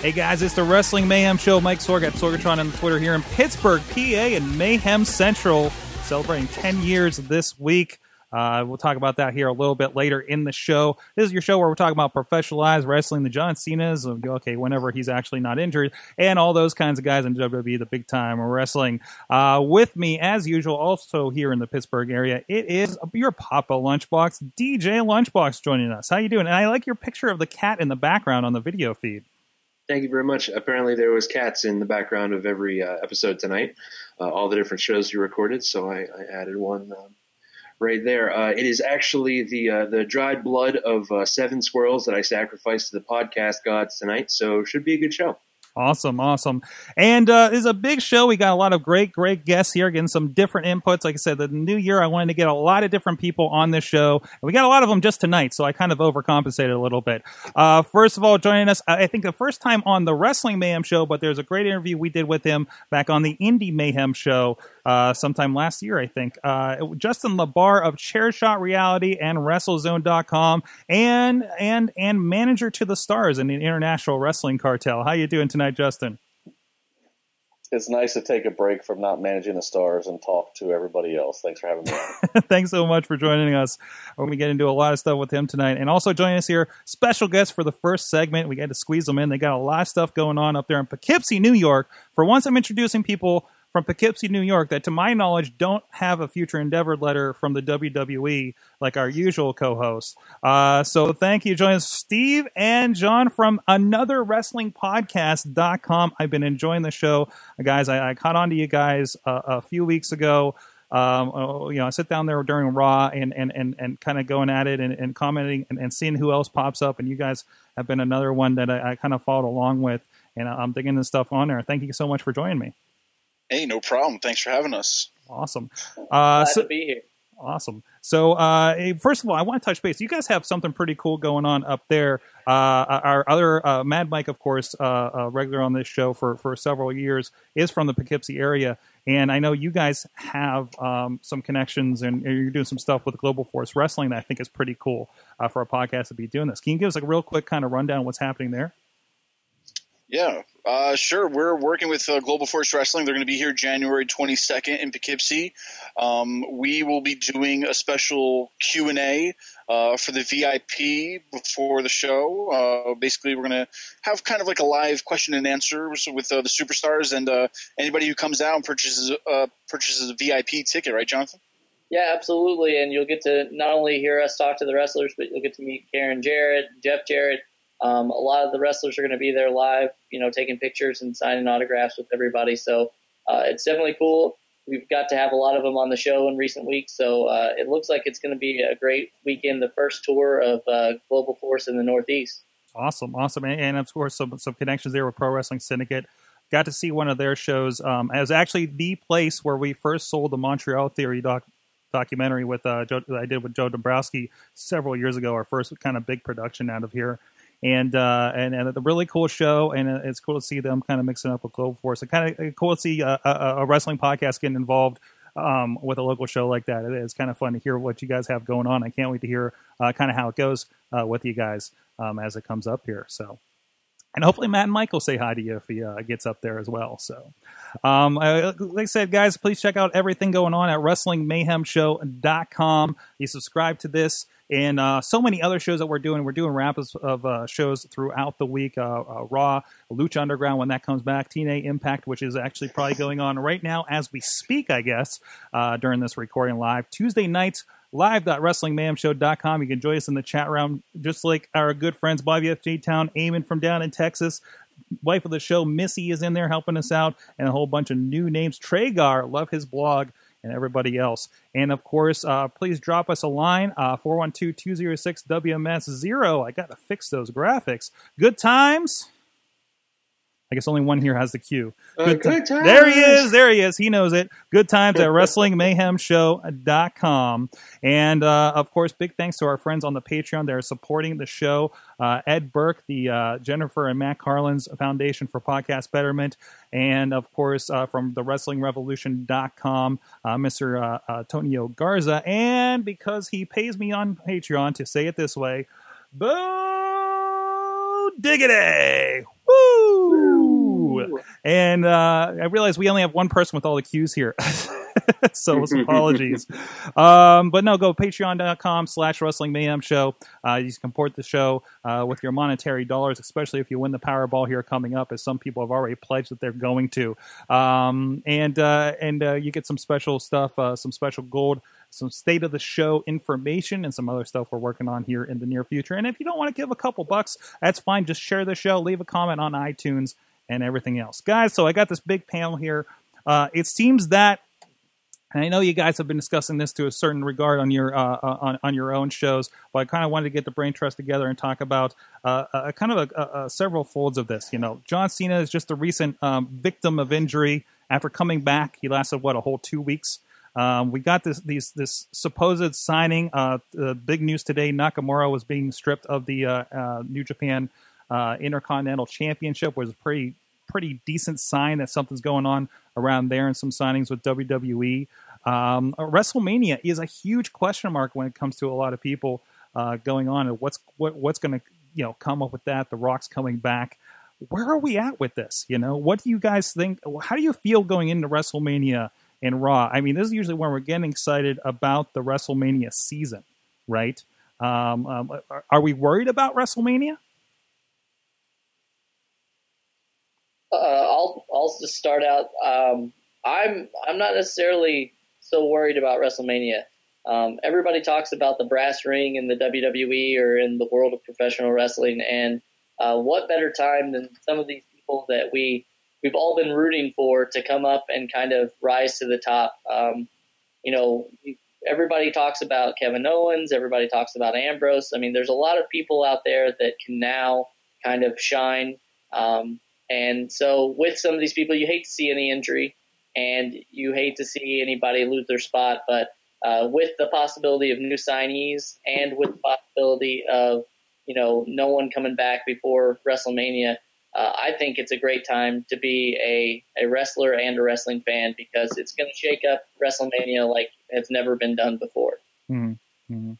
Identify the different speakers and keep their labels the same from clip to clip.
Speaker 1: Hey guys, it's the Wrestling Mayhem Show. Mike Sorg at Sorgatron on Twitter here in Pittsburgh, PA, and Mayhem Central, celebrating 10 years this week. Uh, we'll talk about that here a little bit later in the show. This is your show where we're talking about professionalized wrestling, the John Cena's, okay, whenever he's actually not injured, and all those kinds of guys in WWE, the big time wrestling. Uh, with me, as usual, also here in the Pittsburgh area, it is your Papa Lunchbox, DJ Lunchbox, joining us. How you doing? And I like your picture of the cat in the background on the video feed.
Speaker 2: Thank you very much. Apparently, there was cats in the background of every uh, episode tonight, uh, all the different shows you recorded. So I, I added one um, right there. Uh, it is actually the uh, the dried blood of uh, seven squirrels that I sacrificed to the podcast gods tonight. So should be a good show.
Speaker 1: Awesome, awesome. And uh, it's a big show. We got a lot of great, great guests here, getting some different inputs. Like I said, the new year, I wanted to get a lot of different people on this show. And we got a lot of them just tonight, so I kind of overcompensated a little bit. Uh, first of all, joining us, I think the first time on the Wrestling Mayhem show, but there's a great interview we did with him back on the Indie Mayhem show uh, sometime last year, I think. Uh, Justin LaBar of Chairshot Reality and WrestleZone.com and and and manager to the stars in the International Wrestling Cartel. How you doing tonight, Justin?
Speaker 3: It's nice to take a break from not managing the stars and talk to everybody else. Thanks for having me on.
Speaker 1: Thanks so much for joining us. We're going to get into a lot of stuff with him tonight. And also joining us here, special guest for the first segment. We got to squeeze them in. They got a lot of stuff going on up there in Poughkeepsie, New York. For once, I'm introducing people from Poughkeepsie, New York, that to my knowledge don't have a future endeavor letter from the WWE like our usual co-hosts. Uh, so thank you, join us, Steve and John from another wrestling podcast.com. I've been enjoying the show. Guys, I, I caught on to you guys uh, a few weeks ago. Um, uh, you know, I sit down there during Raw and and and, and kind of going at it and, and commenting and, and, seeing who else pops up. And you guys have been another one that I, I kind of followed along with, and I'm digging this stuff on there. Thank you so much for joining me.
Speaker 4: Hey, no problem. Thanks for having us.
Speaker 1: Awesome. Uh,
Speaker 5: Glad
Speaker 1: so,
Speaker 5: to be here.
Speaker 1: Awesome. So, uh, first of all, I want to touch base. You guys have something pretty cool going on up there. Uh, our other uh, Mad Mike, of course, uh, a regular on this show for, for several years, is from the Poughkeepsie area. And I know you guys have um, some connections and you're doing some stuff with Global Force Wrestling that I think is pretty cool uh, for a podcast to be doing this. Can you give us a real quick kind of rundown of what's happening there?
Speaker 4: Yeah, uh, sure. We're working with uh, Global Force Wrestling. They're going to be here January 22nd in Poughkeepsie. Um, we will be doing a special Q and A uh, for the VIP before the show. Uh, basically, we're going to have kind of like a live question and answer with uh, the superstars and uh, anybody who comes out and purchases purchases a VIP ticket. Right, Jonathan?
Speaker 5: Yeah, absolutely. And you'll get to not only hear us talk to the wrestlers, but you'll get to meet Karen Jarrett, Jeff Jarrett. Um, a lot of the wrestlers are going to be there live, you know, taking pictures and signing autographs with everybody. So uh, it's definitely cool. We've got to have a lot of them on the show in recent weeks, so uh, it looks like it's going to be a great weekend. The first tour of uh, Global Force in the Northeast.
Speaker 1: Awesome, awesome, and, and of course some some connections there with Pro Wrestling Syndicate. Got to see one of their shows. Um, was actually the place where we first sold the Montreal Theory doc documentary with uh, Joe, I did with Joe Dombrowski several years ago. Our first kind of big production out of here and uh, and and a really cool show, and it's cool to see them kind of mixing up with Global Force. It's kind of cool to see a, a, a wrestling podcast getting involved um, with a local show like that. It's kind of fun to hear what you guys have going on. I can't wait to hear uh, kind of how it goes uh, with you guys um, as it comes up here. So. And hopefully Matt and Mike will say hi to you if he uh, gets up there as well. So, um, I, like I said, guys, please check out everything going on at WrestlingMayhemShow.com. You subscribe to this and uh, so many other shows that we're doing. We're doing wrap-ups of uh, shows throughout the week. Uh, uh, Raw, Lucha Underground when that comes back, TNA Impact, which is actually probably going on right now as we speak, I guess, uh, during this recording live. Tuesday nights, live.wrestlingmayhemshow.com. You can join us in the chat room, just like our good friends Bobby F. J. Town, Eamon from down in Texas. Wife of the show, Missy, is in there helping us out, and a whole bunch of new names. Tragar, love his blog, and everybody else. And of course, uh, please drop us a line, uh, 412 206 WMS0. I got to fix those graphics. Good times. I guess only one here has the cue.
Speaker 2: Uh,
Speaker 1: Good, There he is. There he is. He knows it. Good times at WrestlingMayhemShow.com. And uh, of course, big thanks to our friends on the Patreon. They're supporting the show. Uh, Ed Burke, the uh, Jennifer and Matt Carlins Foundation for Podcast Betterment. And of course, uh, from the WrestlingRevolution.com, uh, Mr. Uh, uh, Tonio Garza. And because he pays me on Patreon to say it this way, Boo Diggity! Woo! And uh, I realize we only have one person with all the cues here. so apologies. um, but no, go patreon.com slash wrestling mayhem show. Uh, you can support the show uh, with your monetary dollars, especially if you win the Powerball here coming up, as some people have already pledged that they're going to. Um, and uh, and uh, you get some special stuff, uh, some special gold some state of the show information and some other stuff we're working on here in the near future. And if you don't want to give a couple bucks, that's fine. Just share the show, leave a comment on iTunes, and everything else. Guys, so I got this big panel here. Uh, it seems that and I know you guys have been discussing this to a certain regard on your uh, uh, on, on your own shows, but I kind of wanted to get the brain trust together and talk about uh, a, kind of a, a, several folds of this. You know, John Cena is just a recent um, victim of injury after coming back. He lasted what a whole two weeks. Um, we got this these this supposed signing. Uh, the big news today: Nakamura was being stripped of the uh, uh, New Japan uh, Intercontinental Championship. Was a pretty pretty decent sign that something's going on around there, and some signings with WWE. Um, uh, WrestleMania is a huge question mark when it comes to a lot of people uh, going on, and what's what, what's going to you know come up with that. The Rock's coming back. Where are we at with this? You know, what do you guys think? How do you feel going into WrestleMania? And Raw. I mean, this is usually when we're getting excited about the WrestleMania season, right? Um, um, are, are we worried about WrestleMania?
Speaker 5: Uh, I'll I'll just start out. Um, I'm I'm not necessarily so worried about WrestleMania. Um, everybody talks about the brass ring in the WWE or in the world of professional wrestling, and uh, what better time than some of these people that we we've all been rooting for to come up and kind of rise to the top. Um, you know, everybody talks about Kevin Owens, everybody talks about Ambrose. I mean, there's a lot of people out there that can now kind of shine. Um, and so, with some of these people, you hate to see any injury and you hate to see anybody lose their spot. But uh, with the possibility of new signees and with the possibility of, you know, no one coming back before WrestleMania, uh, I think it's a great time to be a, a wrestler and a wrestling fan because it's going to shake up WrestleMania like it's never been done before.
Speaker 1: Mm-hmm.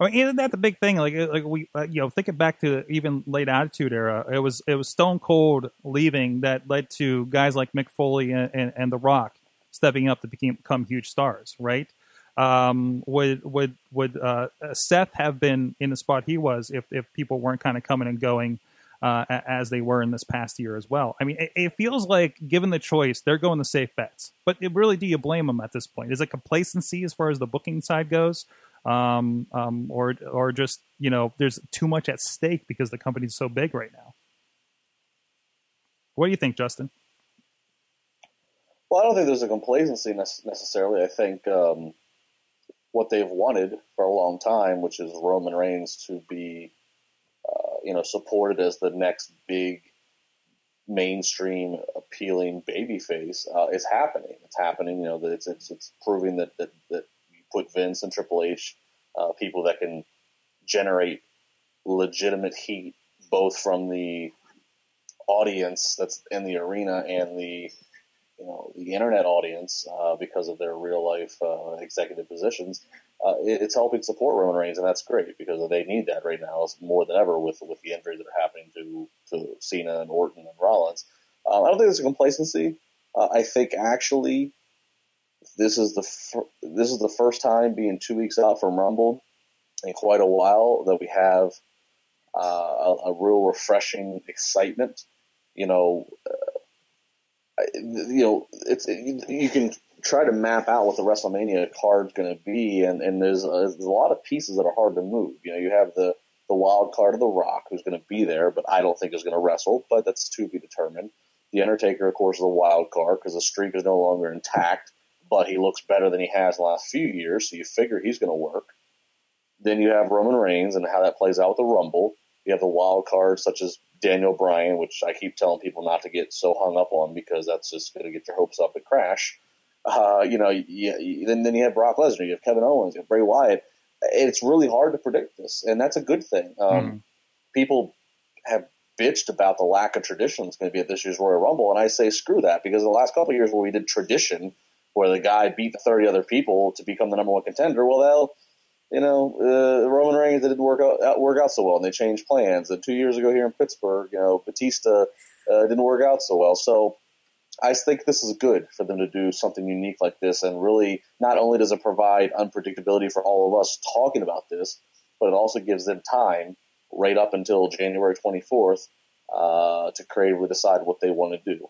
Speaker 1: I mean, isn't that the big thing? Like, like we, uh, you know, thinking back to even late Attitude Era, it was it was Stone Cold leaving that led to guys like Mick Foley and, and, and The Rock stepping up to become, become huge stars, right? Um, would would would uh, Seth have been in the spot he was if if people weren't kind of coming and going uh, as they were in this past year as well. I mean, it, it, feels like given the choice, they're going the safe bets. But it, really, do you blame them at this point? Is it complacency as far as the booking side goes, um, um, or or just you know there's too much at stake because the company's so big right now? What do you think, Justin?
Speaker 3: Well, I don't think there's a complacency necessarily. I think um, what they've wanted for a long time, which is Roman Reigns to be you know, supported as the next big mainstream appealing babyface uh, is happening. It's happening. You know, that it's, it's it's proving that that that you put Vince and Triple H, uh, people that can generate legitimate heat both from the audience that's in the arena and the you know the internet audience uh, because of their real life uh, executive positions. Uh, it, it's helping support Roman Reigns, and that's great because they need that right now more than ever with with the injuries that are happening to to Cena and Orton and Rollins. Uh, I don't think there's a complacency. Uh, I think actually this is the this is the first time being two weeks out from Rumble in quite a while that we have uh, a, a real refreshing excitement. You know, uh, you know, it's you, you can try to map out what the WrestleMania card's going to be, and and there's a, there's a lot of pieces that are hard to move. You know, you have the the wild card of The Rock, who's going to be there, but I don't think is going to wrestle, but that's to be determined. The Undertaker, of course, is a wild card because the streak is no longer intact, but he looks better than he has the last few years, so you figure he's going to work. Then you have Roman Reigns and how that plays out with the Rumble. You have the wild cards such as Daniel Bryan, which I keep telling people not to get so hung up on because that's just going to get your hopes up and crash. Uh, you know, you, you, then then you have Brock Lesnar, you have Kevin Owens, you have Bray Wyatt. It's really hard to predict this, and that's a good thing. Um,
Speaker 1: Mhm.
Speaker 3: People have bitched about the lack of tradition that's going to be at this year's Royal Rumble, and I say screw that because the last couple of years where we did tradition, where the guy beat the 30 other people to become the number one contender, well, they'll you know, uh, Roman Reigns it didn't work out, out work out so well, and they changed plans. And two years ago here in Pittsburgh, you know, Batista uh, didn't work out so well. So I think this is good for them to do something unique like this, and really not only does it provide unpredictability for all of us talking about this, but it also gives them time right up until January 24th uh, to creatively decide what they want to do.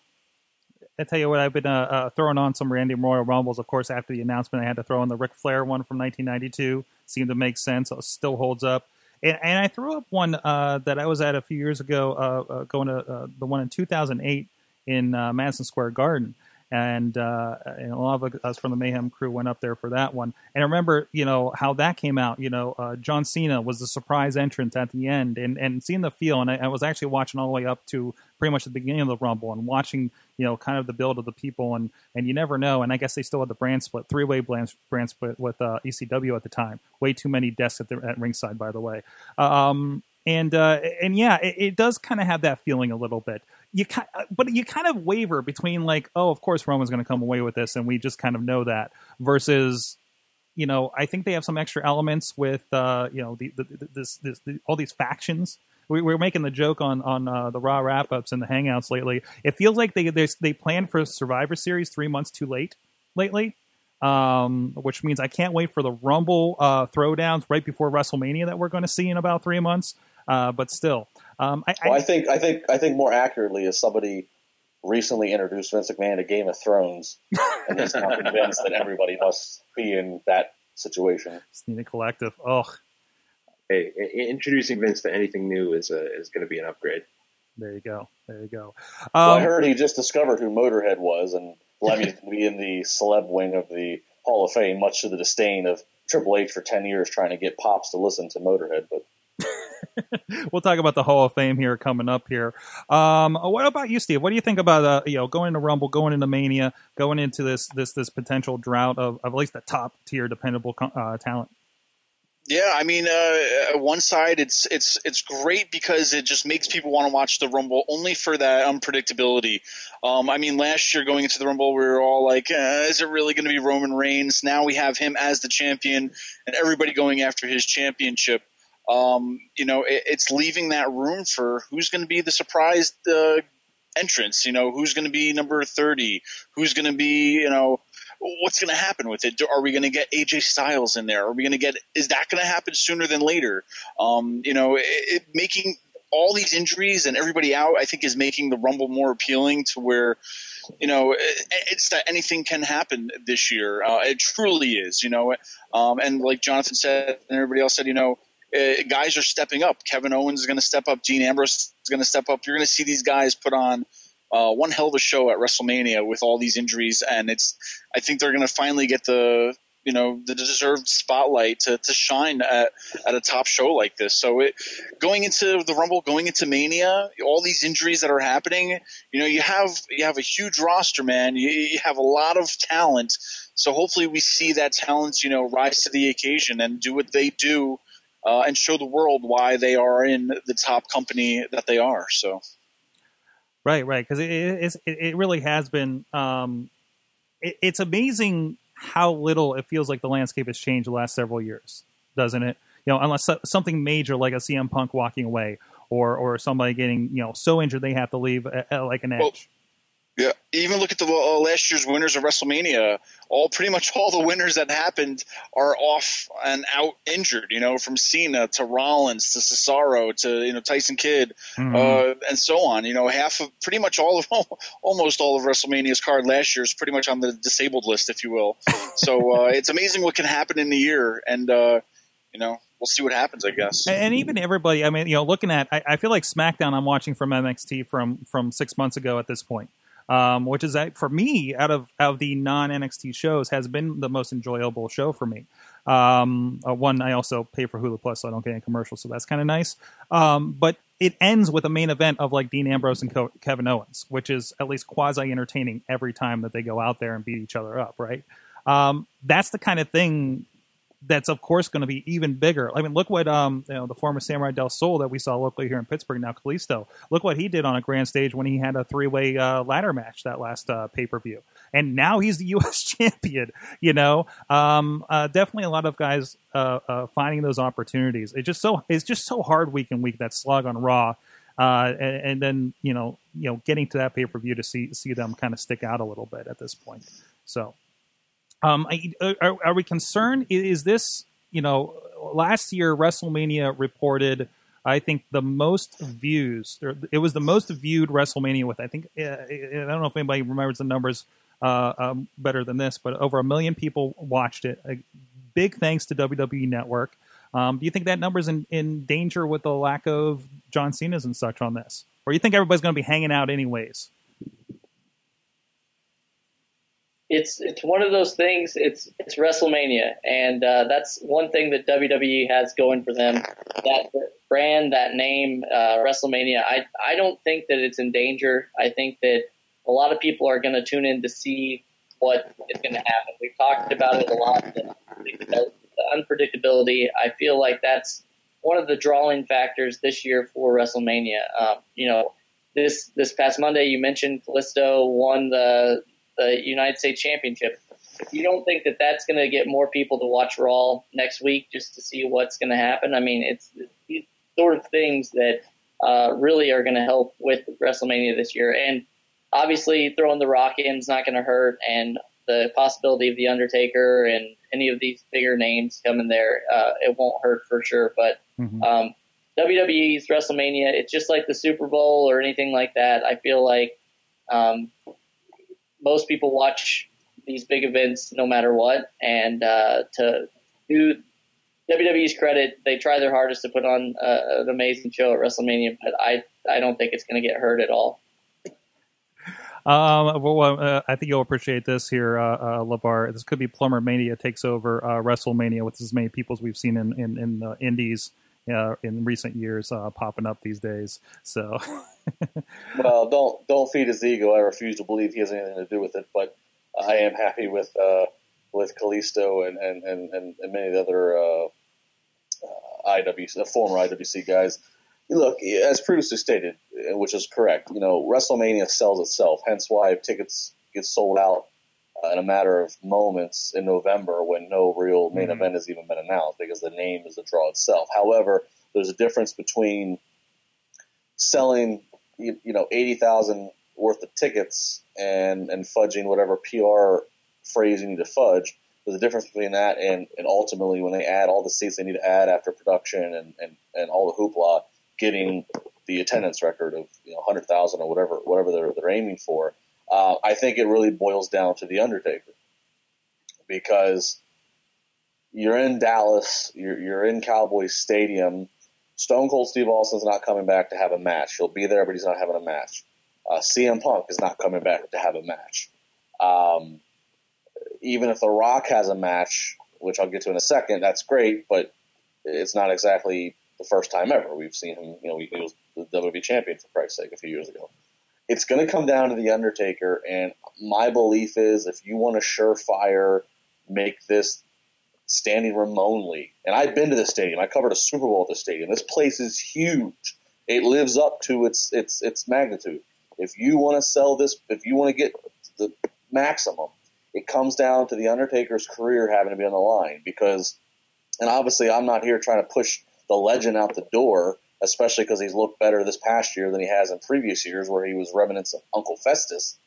Speaker 1: I tell you what, I've been uh, uh, throwing on some random Royal Rumbles. Of course, after the announcement, I had to throw in the Ric Flair one from 1992. Seemed to make sense. It still holds up. And, and I threw up one uh, that I was at a few years ago, uh, uh, going to uh, the one in 2008 in uh, Madison Square Garden. And, uh, and a lot of us from the Mayhem crew went up there for that one. And I remember, you know, how that came out. You know, uh, John Cena was the surprise entrance at the end, and, and seeing the feel. And I, I was actually watching all the way up to pretty much the beginning of the Rumble and watching, you know, kind of the build of the people. And, and you never know. And I guess they still had the brand split, three way brand, brand split with uh, ECW at the time. Way too many desks at, the, at ringside, by the way. Um, and uh, and yeah, it, it does kind of have that feeling a little bit. You ki- but you kind of waver between like, oh, of course Roman's going to come away with this, and we just kind of know that. Versus, you know, I think they have some extra elements with uh, you know the, the, this, this the, all these factions. We, we're making the joke on on uh, the Raw wrap ups and the Hangouts lately. It feels like they they they planned for Survivor Series three months too late lately um, which means I can't wait for the Rumble uh, throwdowns right before WrestleMania that we're going to see in about three months. Uh, but still, um, I,
Speaker 3: Well,
Speaker 1: I,
Speaker 3: I think I think I think more accurately is somebody recently introduced Vince McMahon to Game of Thrones, and he's now convinced that everybody must be in that situation.
Speaker 1: just need a collective. Ugh,
Speaker 2: Hey, i- i- introducing Vince to anything new is a, is going to be an upgrade.
Speaker 1: there you go, there you go.
Speaker 3: well, I
Speaker 1: Um,
Speaker 3: heard he just discovered who Motorhead was, and Lemmy's going to be in the celeb wing of the Hall of Fame, much to the disdain of Triple H for ten years trying to get pops to listen to Motorhead. But
Speaker 1: we'll talk about the Hall of Fame here coming up here. Um, what about you, Steve? What do you think about uh, you know going into Rumble, going into Mania, going into this this this potential drought of, of at least the top tier dependable uh, talent?
Speaker 4: Yeah, I mean, uh, uh, one side it's it's it's great because it just makes people want to watch the Rumble only for that unpredictability. Um, I mean, last year going into the Rumble, we were all like, uh, "Is it really going to be Roman Reigns?" Now we have him as the champion, and everybody going after his championship. Um, you know, it, it's leaving that room for who's going to be the surprise uh, entrance. You know, who's going to be number thirty? Who's going to be you know what's going to happen with it? Are we going to get AJ Styles in there? Are we going to get? Is that going to happen sooner than later? Um, you know, it, it, making all these injuries and everybody out, I think, is making the Rumble more appealing to where. You know, it's that anything can happen this year. Uh, it truly is. You know, um, and like Jonathan said, and everybody else said, you know, uh, guys are stepping up. Kevin Owens is going to step up. Dean Ambrose is going to step up. You're going to see these guys put on uh, one hell of a show at WrestleMania with all these injuries, and it's. I think they're going to finally get the you know the deserved spotlight to, to shine at, at a top show like this. So it going into the Rumble, going into Mania, all these injuries that are happening, you know, you have you have a huge roster, man. You, you have a lot of talent. So hopefully we see that talent, you know, rise to the occasion and do what they do. Uh, and show the world why they are in the top company that they are. So,
Speaker 1: Right, right. Because it, it, it, really has been. Um, it, it's amazing how little it feels like the landscape has changed the last several years, doesn't it? You know, unless something major like a CM Punk walking away, or or somebody getting you know so injured they have to leave uh, uh, like an edge.
Speaker 4: Well, Yeah, even look at the uh, last year's winners of WrestleMania. All pretty much all the winners that happened are off and out injured. You know, from Cena to Rollins to Cesaro to you know Tyson Kidd
Speaker 1: Mhm.
Speaker 4: uh, and so on. You know, half of pretty much all of almost all of WrestleMania's card last year is pretty much on the disabled list, if you will. So uh, it's amazing what can happen in the year, and uh, you know we'll see what happens. I guess.
Speaker 1: And, and even everybody, I mean, you know, looking at, I, I feel like SmackDown. I'm watching from NXT from from six months ago at this point, um, which is uh, for me out of out of the non NXT shows has been the most enjoyable show for me. Um, uh, one, I also pay for Hulu Plus, so I don't get any commercials, so that's kind of nice. Um, but it ends with a main event of like Dean Ambrose and Co- Kevin Owens, which is at least quasi entertaining every time that they go out there and beat each other up, right? Um, that's the kind of thing that's of course going to be even bigger. I mean, look what um, you know, the former Samuray Del Sol that we saw locally here in Pittsburgh now, Kalisto. Look what he did on a grand stage when he had a three way uh, ladder match that last uh, pay per view, and now he's the U.S. champion. You know, um, uh, definitely a lot of guys uh, uh, finding those opportunities. It just so it's just so hard week in week that slug on Raw. Uh, and, and then you know, you know, getting to that pay per view to see see them kind of stick out a little bit at this point. So, um, are, are we concerned? Is this, you know, last year WrestleMania reported, I think, the most views. It was the most viewed WrestleMania with, I think, uh, I don't know if anybody remembers the numbers uh, um, better than this, but over a million people watched it. A big thanks to WWE Network. Um, do you think that number's in, in danger with the lack of John Cena's and such on this? Or you think everybody's going to be hanging out anyways?
Speaker 5: It's it's one of those things. It's it's WrestleMania, and uh, that's one thing that WWE has going for them. That brand, that name, uh, WrestleMania. I I don't think that it's in danger. I think that a lot of people are going to tune in to see what is going to happen. We've talked about it a lot. The, the unpredictability. I feel like that's one of the drawing factors this year for WrestleMania. Um, you know, this this past Monday, you mentioned Kalisto won the the United States Championship. If you don't think that that's going to get more people to watch Raw next week just to see what's going to happen, I mean, it's these sort of things that uh, really are going to help with WrestleMania this year. And obviously, throwing The Rock in is not going to hurt, and the possibility of The Undertaker and any of these bigger names coming there, uh, it won't hurt for sure. But um, WWE's WrestleMania, it's just like the Super Bowl or anything like that. I feel like um, most people watch these big events no matter what, and uh, to do WWE's credit, they try their hardest to put on uh, an amazing show at WrestleMania, but I I don't think it's going to get hurt at all.
Speaker 1: Um, well, uh, I think you'll appreciate this here, uh, uh. This could be Plumber Mania takes over uh, WrestleMania with as many people as we've seen in in, in the Indies uh, in recent years uh, popping up these days. So,
Speaker 3: Well, don't don't feed his ego. I refuse to believe he has anything to do with it. But I am happy with uh, with Kalisto and and, and, and many of the other uh, uh, IWC, the former IWC guys. Look, as previously stated, which is correct. You know, WrestleMania sells itself. Hence why tickets get sold out uh, in a matter of moments in November when no real main
Speaker 1: Mhm.
Speaker 3: event has even been announced because the name is the draw itself. However, there's a difference between selling you, you know eighty thousand worth of tickets and and fudging whatever PR phrase you need to fudge. There's a difference between that and and ultimately when they add all the seats they need to add after production and and, and all the hoopla, getting the attendance record of you know hundred thousand or whatever whatever they're they're aiming for. Uh, I think it really boils down to the Undertaker because you're in Dallas, you're, you're in Cowboys Stadium. Stone Cold Steve Austin's not coming back to have a match. He'll be there, but he's not having a match. Uh, CM Punk is not coming back to have a match. Um, even if The Rock has a match, which I'll get to in a second, that's great, but it's not exactly the first time ever. We've seen him, you know, he was the WWE champion for Christ's sake a few years ago. It's going to come down to The Undertaker, and my belief is if you want to surefire make this standing room only. And I've been to the stadium. I covered a Super Bowl at the stadium. This place is huge. It lives up to its its its magnitude. If you want to sell this, if you want to get the maximum, it comes down to the Undertaker's career having to be on the line because, and obviously, I'm not here trying to push the legend out the door, especially because he's looked better this past year than he has in previous years where he was remnants of Uncle Festus.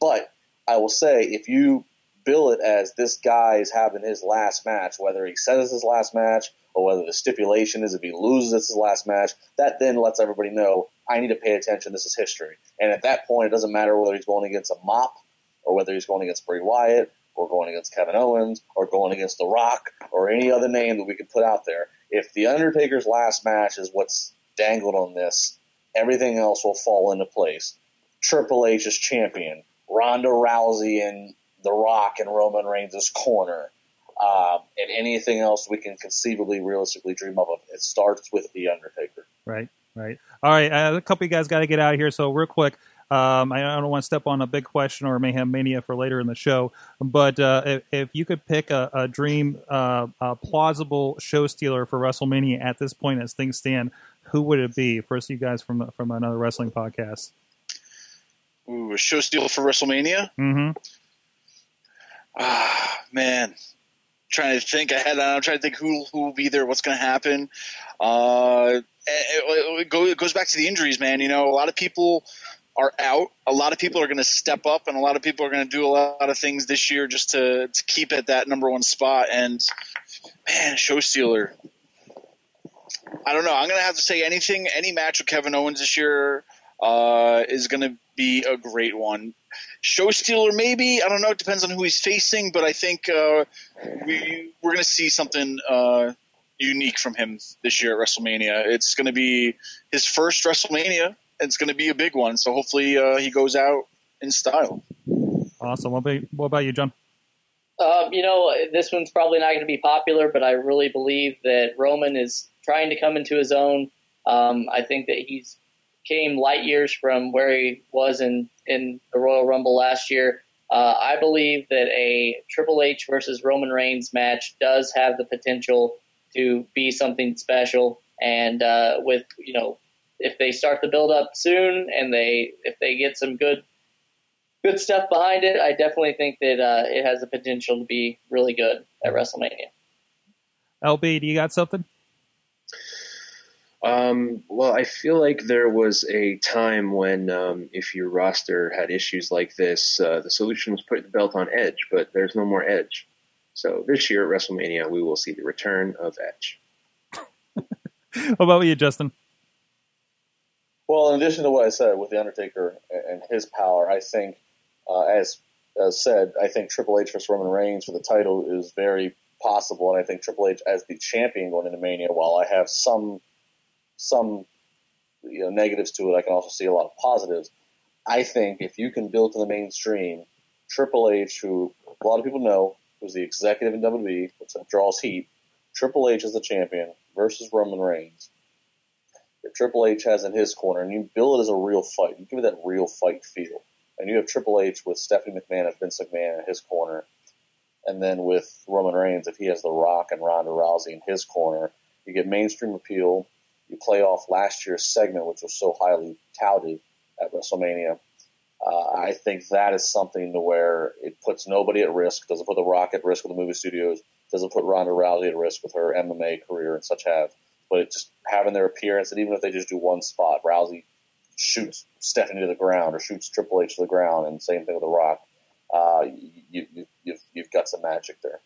Speaker 3: But I will say, if you bill it as this guy is having his last match, whether he says it's his last match or whether the stipulation is if he loses it's his last match, that then lets everybody know I need to pay attention. This is history. And at that point, it doesn't matter whether he's going against a mop or whether he's going against Bray Wyatt or going against Kevin Owens or going against The Rock or any other name that we can put out there. If the Undertaker's last match is what's dangled on this, everything else will fall into place. Triple H is champion. Ronda Rousey and The Rock and Roman Reigns' corner. Um, and anything else we can conceivably, realistically dream up of. It starts with The Undertaker.
Speaker 1: Right, right. All right, uh, a couple of you guys got to get out of here. So real quick, um, I don't want to step on a big question or mayhem mania for later in the show, but uh, if, if you could pick a, a dream, uh, a plausible show stealer for WrestleMania at this point as things stand, who would it be? First, you guys from from another wrestling podcast.
Speaker 4: Ooh, a show steal for WrestleMania.
Speaker 1: Mm-hmm.
Speaker 4: Ah, man, trying to think ahead. I'm trying to think who who will be there, what's going to happen. Uh, it, it, goes back to the injuries, man. You know, a lot of people are out. A lot of people are going to step up, and a lot of people are going to do a lot of things this year just to to keep at that number one spot. And man, show stealer. I don't know. I'm going to have to say anything. Any match with Kevin Owens this year uh, is going to be a great one. Show stealer, maybe. I don't know. It depends on who he's facing, but I think uh, we we're going to see something uh, unique from him this year at WrestleMania. It's going to be his first WrestleMania. and It's going to be a big one. So hopefully uh, he goes out in style.
Speaker 1: Awesome. What about, what about you, John?
Speaker 5: Um, you know, this one's probably not going to be popular, but I really believe that Roman is trying to come into his own. Um, I think that he's came light years from where he was in, in the Royal Rumble last year. Uh, I believe that a Triple H versus Roman Reigns match does have the potential to be something special. And uh, with you know, if they start the build up soon and they if they get some good good stuff behind it, I definitely think that uh, it has the potential to be really good at WrestleMania.
Speaker 1: LB, do you got something?
Speaker 2: Um, well, I feel like there was a time when, um, if your roster had issues like this, uh, the solution was put the belt on Edge, but there's no more Edge. So this year at WrestleMania, we will see the return of Edge.
Speaker 1: What about you, Justin?
Speaker 3: Well, in addition to what I said with the Undertaker and his power, I think, uh, as as said, I think Triple H versus Roman Reigns for the title is very possible, and I think Triple H as the champion going into Mania. While I have some some you know negatives to it, I can also see a lot of positives. I think if you can build to the mainstream, Triple H, who a lot of people know, who's the executive in WWE, which draws heat, Triple H is the champion versus Roman Reigns. If Triple H has in his corner, and you build it as a real fight, you give it that real fight feel, and you have Triple H with Stephanie McMahon and Vince McMahon in his corner, and then with Roman Reigns, if he has The Rock and Ronda Rousey in his corner, you get mainstream appeal. You play off last year's segment, which was so highly touted at WrestleMania. Uh, I think that is something to where it puts nobody at risk, doesn't put The Rock at risk with the movie studios, doesn't put Ronda Rousey at risk with her MMA career and such have. But just having their appearance, and even if they just do one spot, Rousey shoots Stephanie to the ground or shoots Triple H to the ground, and same thing with The Rock. Uh, you, you, you've, you've got some magic there.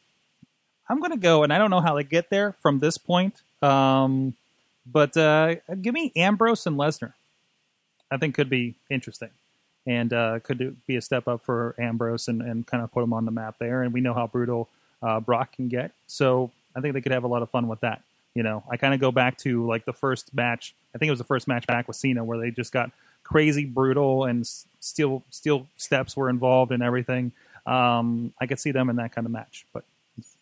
Speaker 1: I'm going to go, and I don't know how to get there from this point. Um, but uh, give me Ambrose and Lesnar. I think could be interesting, and uh, could be a step up for Ambrose and, and kind of put him on the map there. And we know how brutal uh, Brock can get, so I think they could have a lot of fun with that. You know, I kind of go back to like the first match. I think it was the first match back with Cena where they just got crazy brutal and steel steel steps were involved and everything. Um, I could see them in that kind of match, but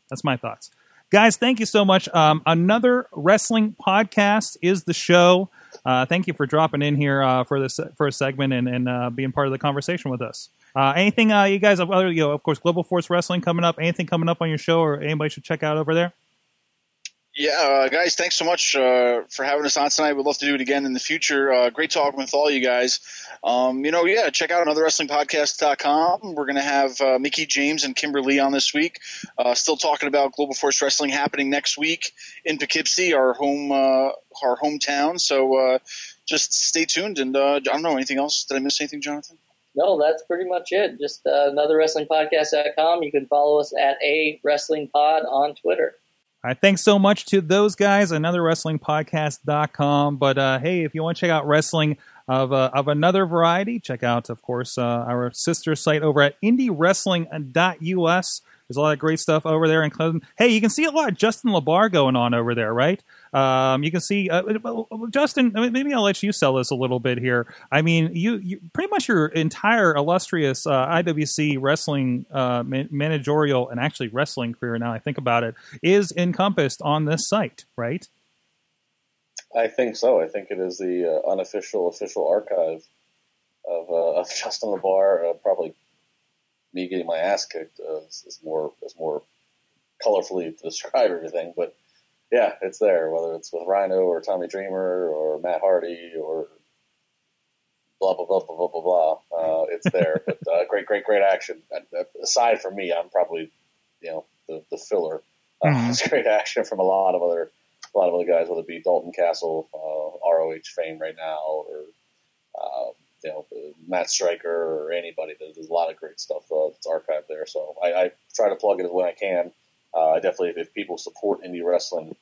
Speaker 1: that's my thoughts. Guys, thank you so much. Um, another wrestling podcast is the show. Uh, thank you for dropping in here uh, for this for a segment and, and uh, being part of the conversation with us. Uh, anything uh, you guys, have other, you know, of course, Global Force Wrestling coming up. Anything coming up on your show or anybody should check out over there?
Speaker 4: Yeah, uh, guys, thanks so much uh, for having us on tonight. We'd love to do it again in the future. Uh, great talking with all you guys. Um, you know, yeah, check out anotherwrestlingpodcast.com. We're going to have uh, Mickie James and Kimberly on this week. Uh, still talking about Global Force Wrestling happening next week in Poughkeepsie, our home, uh, our hometown. So just stay tuned. And I don't know anything else. Did I miss anything, Jonathan?
Speaker 5: No, that's pretty much it. Just uh, anotherwrestlingpodcast.com. You can follow us at a wrestling pod on Twitter.
Speaker 1: Thanks so much to those guys, anotherwrestlingpodcast.com. But uh, hey, if you want to check out wrestling of, uh, of another variety, check out, of course, uh, our sister site over at indiewrestling.us. There's a lot of great stuff over there, including hey, you can see a lot of Justin LaBar going on over there, right? Um, you can see uh, Justin. Maybe I'll let you sell this a little bit here. I mean, you, you pretty much your entire illustrious uh, IWC wrestling uh, man- managerial and actually wrestling career. Now I think about it, is encompassed on this site, right?
Speaker 3: I think so. I think it is the uh, unofficial official archive of, uh, of Justin LaBar. Uh, probably me getting my ass kicked uh, is, is more is more colorfully to describe everything. But yeah, it's there. Whether it's with Rhino or Tommy Dreamer or Matt Hardy or blah blah blah blah blah blah blah. Uh, it's there. but uh, great, great, great action. Uh, Aside from me, I'm probably you know the the filler. Uh,
Speaker 1: Mhm.
Speaker 3: It's great action from a lot of other a lot of other guys, whether it be Dalton Castle, uh, ROH fame right now, or uh, you know Matt Striker or anybody. There's, there's a lot of great stuff uh, that's archived there. So I, I try to plug it as when I can. Uh, definitely, if people support indie wrestling,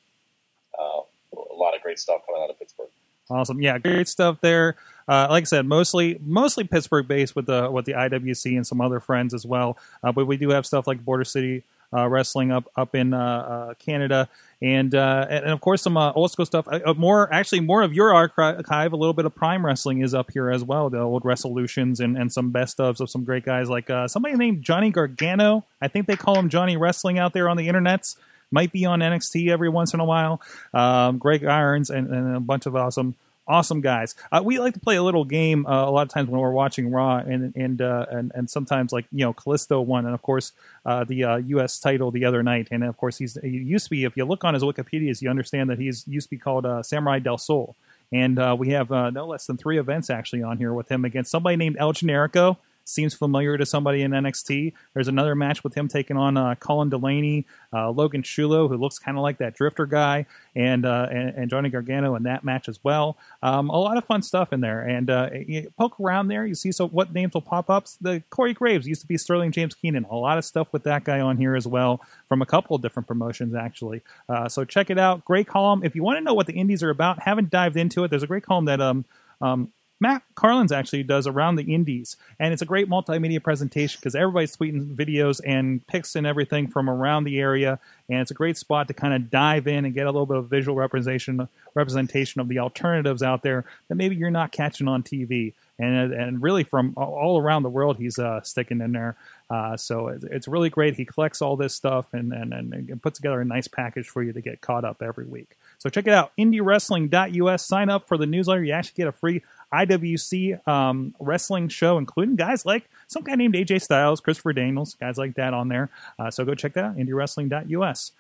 Speaker 3: uh, a lot of great stuff coming out of Pittsburgh.
Speaker 1: Awesome, yeah, great stuff there. Uh, like I said, mostly mostly Pittsburgh based with the with the IWC and some other friends as well. Uh, but we do have stuff like Border City uh, Wrestling up up in uh, uh, Canada, and, uh, and and of course some uh, old school stuff. More actually more of your archive. A little bit of Prime Wrestling is up here as well. The old Resolutions and, and some best ofs of some great guys like somebody named Johnny Gargano. I think they call him Johnny Wrestling out there on the internets. Might be on NXT every once in a while. Um, Greg Irons and, and a bunch of awesome awesome guys. Uh, we like to play a little game uh, a lot of times when we're watching Raw, and and uh, and and sometimes like you know Kalisto won, and of course uh, the uh, U.S. title the other night, and of course he's he used to be. If you look on his Wikipedia, you understand that he's used to be called uh, Samuray del Sol, and uh, we have uh, no less than three events actually on here with him against somebody named El Generico. Seems familiar to somebody in NXT. There's another match with him taking on uh, Colin Delaney, uh, Logan Shulo, who looks kind of like that Drifter guy, and, uh, and and Johnny Gargano in that match as well. Um, a lot of fun stuff in there. And uh, poke around there, you see so what names will pop up. The Corey Graves used to be Sterling James Keenan. A lot of stuff with that guy on here as well from a couple of different promotions actually. Uh, so check it out. Great column. If you want to know what the indies are about, haven't dived into it. There's a great column that um um. Matt Carlins actually does around the indies, and it's a great multimedia presentation because everybody's tweeting videos and pics and everything from around the area, and it's a great spot to kind of dive in and get a little bit of visual representation representation of the alternatives out there that maybe you're not catching on TV. And and really from all around the world, he's uh, sticking in there. Uh, so it's, really great. He collects all this stuff and, and and puts together a nice package for you to get caught up every week. So check it out, IndieWrestling.us. Sign up for the newsletter. You actually get a free IWC um, wrestling show, including guys like some guy named AJ Styles, Christopher Daniels, guys like that on there. Uh, so go check that out, IndieWrestling.us.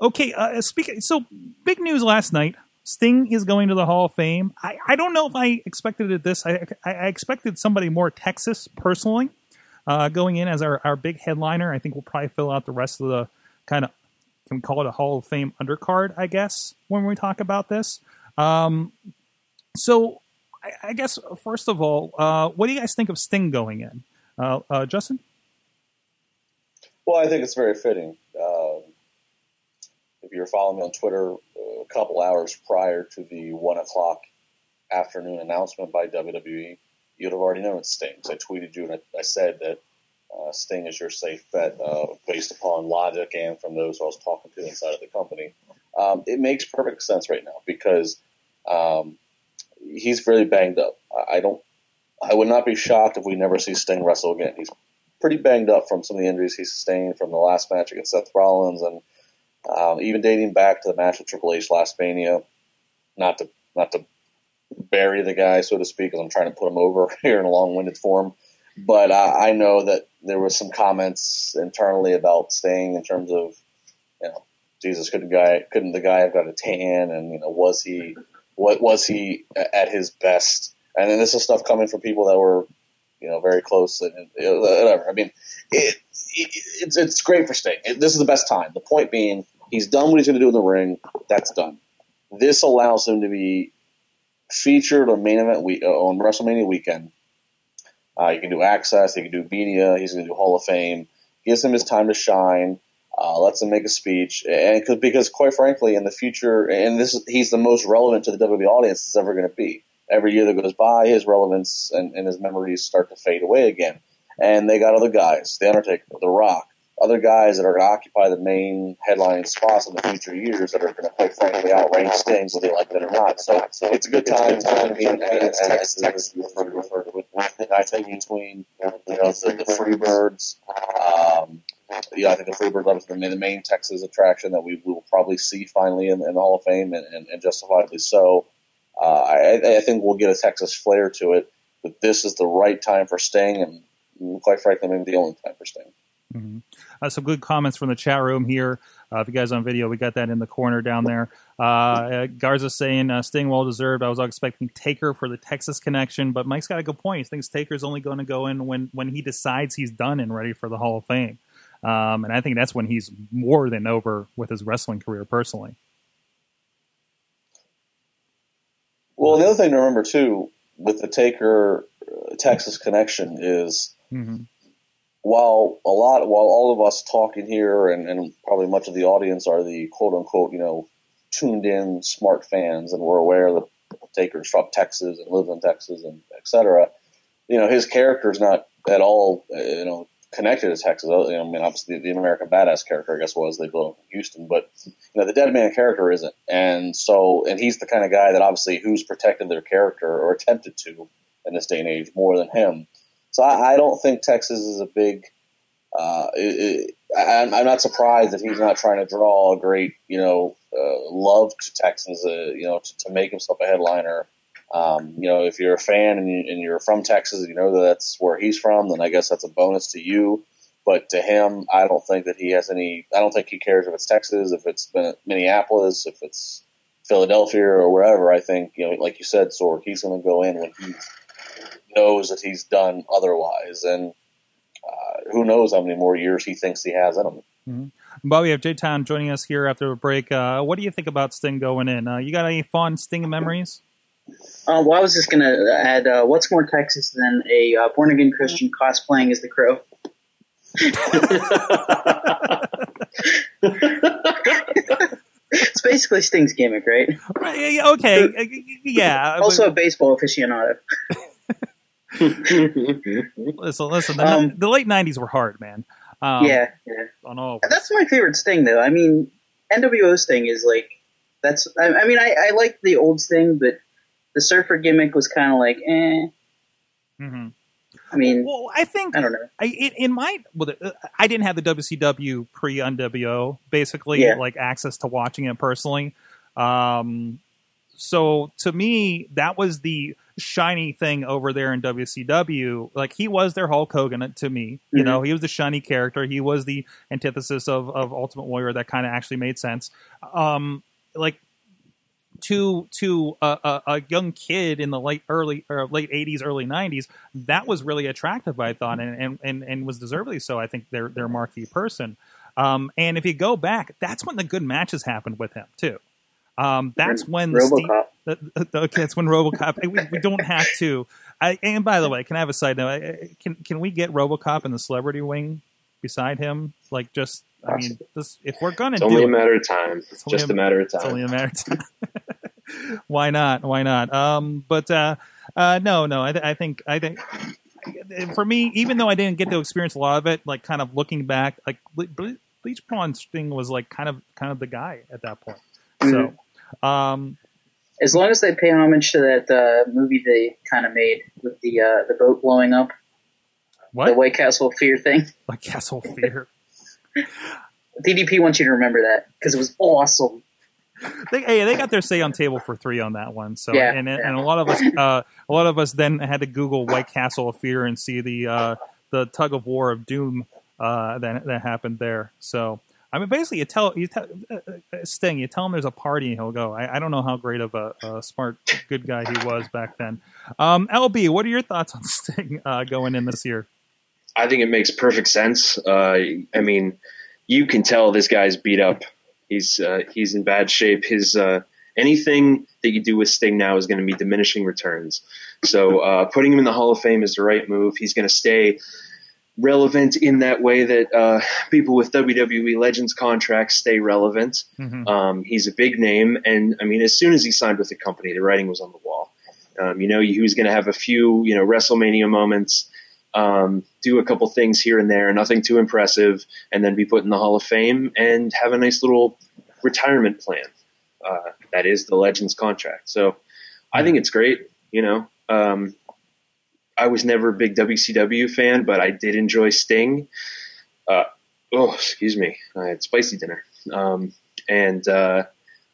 Speaker 1: Okay, uh, speaking. So big news last night. Sting is going to the Hall of Fame. I, I don't know if I expected it this. I, I, I expected somebody more Texas personally uh, going in as our, our big headliner. I think we'll probably fill out the rest of the kind of can we call it a Hall of Fame undercard, I guess, when we talk about this. Um, so I, I guess first of all, uh, what do you guys think of Sting going in? Uh, uh, Justin?
Speaker 3: Well, I think it's very fitting. Um, if you were following me on Twitter uh, a couple hours prior to the one o'clock afternoon announcement by WWE, you'd have already known it's Sting. So I tweeted you and I, I said that uh, Sting is your safe bet uh, based upon logic and from those I was talking to inside of the company. Um, it makes perfect sense right now because um, he's really banged up. I, I don't. I would not be shocked if we never see Sting wrestle again. He's pretty banged up from some of the injuries he sustained from the last match against Seth Rollins, and um, even dating back to the match with Triple H last Mania. Not to not to bury the guy, so to speak, because I'm trying to put him over here in a long-winded form. But uh, I know that there was some comments internally about Sting in terms of, you know, Jesus, couldn't guy couldn't the guy have got a tan? And you know, was he what was he at his best? And then this is stuff coming from people that were, you know, very close and, whatever. I mean, it, it it's it's great for Sting. This is the best time. The point being, he's done what he's going to do in the ring. That's done. This allows him to be featured on main event week uh, on WrestleMania weekend. Uh, you can do Access, he can do media. he's going to do Hall of Fame. Gives him his time to shine. Uh, lets him make a speech, and cause, because quite frankly, in the future, and this is, he's the most relevant to the WWE audience it's ever going to be. Every year that goes by, his relevance and, and his memories start to fade away again. And they got other guys, The Undertaker, The Rock, other guys that are going to occupy the main headlining spots in the future years that are going to, quite frankly, outrange Sting, whether they like it or not. So, so it's a good time to be in as Texas, Texas refer to, refer to it. I think between you know the, the Freebirds, um, yeah, I think the obviously the main, the main Texas attraction that we will probably see finally in, in the Hall of Fame, and, and, and justifiably so. Uh, I, I think we'll get a Texas flair to it, but this is the right time for Sting, and quite frankly, maybe the only time for Sting.
Speaker 1: Mhm. Uh, some good comments from the chat room here. Uh, if you guys on video, we got that in the corner down there. Uh, uh, Garza saying uh, Sting well deserved. I was expecting Taker for the Texas connection, but Mike's got a good point. He thinks Taker's only going to go in when when he decides he's done and ready for the Hall of Fame. Um, and I think that's when he's more than over with his wrestling career personally.
Speaker 3: Well, the other thing to remember too with the Taker uh, Texas connection is
Speaker 1: Mm-hmm.
Speaker 3: while a lot, while all of us talking here and, and probably much of the audience are the quote unquote, you know, tuned in smart fans and we're aware that Taker's from Texas and lives in Texas and et cetera, you know, his character is not at all, uh, you know, connected to Texas. I mean, obviously the American Badass character, I guess, was they built Houston, but you know, the Dead Man character isn't. And so, and he's the kind of guy that obviously who's protected their character or attempted to in this day and age more than him. So I, I don't think Texas is a big. Uh, it, it, I, I'm not surprised that he's not trying to draw a great, you know, uh, love to Texans, uh, you know, to, to make himself a headliner. Um, you know, if you're a fan and, you, you're from Texas, you know that that's where he's from, then I guess that's a bonus to you. But to him, I don't think that he has any. I don't think he cares if it's Texas, if it's Minneapolis, if it's Philadelphia or wherever. I think you know, like you said, Sorg, he's going to go in when he knows that he's done otherwise, and uh, who knows how many more years he thinks he has in him.
Speaker 1: Mhm. Bobby, we have J Town joining us here after a break. Uh, what do you think about Sting going in? Uh, you got any fond Sting memories?
Speaker 6: Uh, well, I was just going to add, uh, what's more Texas than a uh, born again Christian cosplaying as the Crow? it's basically Sting's gimmick, right?
Speaker 1: Okay, uh, yeah.
Speaker 6: Also a baseball aficionado.
Speaker 1: Listen, listen. The,
Speaker 6: Um,
Speaker 1: the late '90s were hard, man. Um,
Speaker 6: yeah, yeah.
Speaker 1: on all.
Speaker 6: That's my favorite Sting, though. I mean, NWO Sting is like that's. I, I mean, I, I like the old Sting, but the Surfer gimmick was kind of like, eh.
Speaker 1: Mhm.
Speaker 6: I mean,
Speaker 1: Well, I think
Speaker 6: I don't know.
Speaker 1: I, in, in my well, the, uh, I didn't have the WCW pre NWO, basically,
Speaker 6: Yeah.
Speaker 1: like access to watching it personally. Um, so to me, that was the shiny thing over there in WCW. Like he was their Hulk Hogan to me. You
Speaker 6: Mhm.
Speaker 1: know, he was the shiny character. He was the antithesis of of Ultimate Warrior. That kind of actually made sense. Um, like to to a, a, a young kid in the late early or late 80s early 90s that was really attractive i thought and and, and, and was deservedly so i think they're they're a marquee person um, and if you go back that's when the good matches happened with him too um, that's when Steve-
Speaker 6: RoboCop.
Speaker 1: the- the- okay, that's when RoboCop. we, we don't have to. I, and by the way, can I have a side note? I- Can can we get RoboCop in the celebrity wing beside him? Like, just I mean, this, if we're gonna do it.
Speaker 2: It's only a
Speaker 1: it,
Speaker 2: matter of time. It's just
Speaker 1: a-
Speaker 2: a matter of time.
Speaker 1: it's only a matter of time. Why not? Why not? Um, but uh, uh, no, no. I, th- I think I think for me, even though I didn't get to experience a lot of it, like kind of looking back, like Ble- Ble- Bleach Prawn Sting was like kind of kind of the guy at that point. So, um,
Speaker 6: As long as they pay homage to that uh, movie they kind of made with the uh, the boat blowing up, the
Speaker 1: what
Speaker 6: White Castle Fear thing.
Speaker 1: like Castle Fear?
Speaker 6: DDP wants you to remember that because it was awesome.
Speaker 1: they, hey, they got their say on table for three on that one. So,
Speaker 6: Yeah,
Speaker 1: and
Speaker 6: yeah.
Speaker 1: and a lot of us, uh, a lot of us then had to Google White Castle of Fear and see the uh, the tug of war of doom uh, that that happened there. So, I mean, basically, you tell you tell uh, uh, Sting, you tell him there's a party, and he'll go. I, I don't know how great of a, a smart, good guy he was back then. Um, LB, what are your thoughts on Sting uh, going in this year?
Speaker 2: I think it makes perfect sense. Uh, I mean, you can tell this guy's beat up. He's uh, he's in bad shape. His uh, anything that you do with Sting now is going to be diminishing returns. So uh, putting him in the Hall of Fame is the right move. He's going to stay relevant in that way that uh, people with WWE Legends contracts stay relevant.
Speaker 1: Mhm.
Speaker 2: Um, he's a big name, and I mean, as soon as he signed with the company, the writing was on the wall. Um, you know, he was going to have a few, you know, WrestleMania moments, um, do a couple things here and there, nothing too impressive, and then be put in the Hall of Fame and have a nice little retirement plan. Uh, that is the Legends contract. So I think it's great. You know, um, I was never a big WCW fan, but I did enjoy Sting. Uh, oh, excuse me, I had spicy dinner, um, and uh,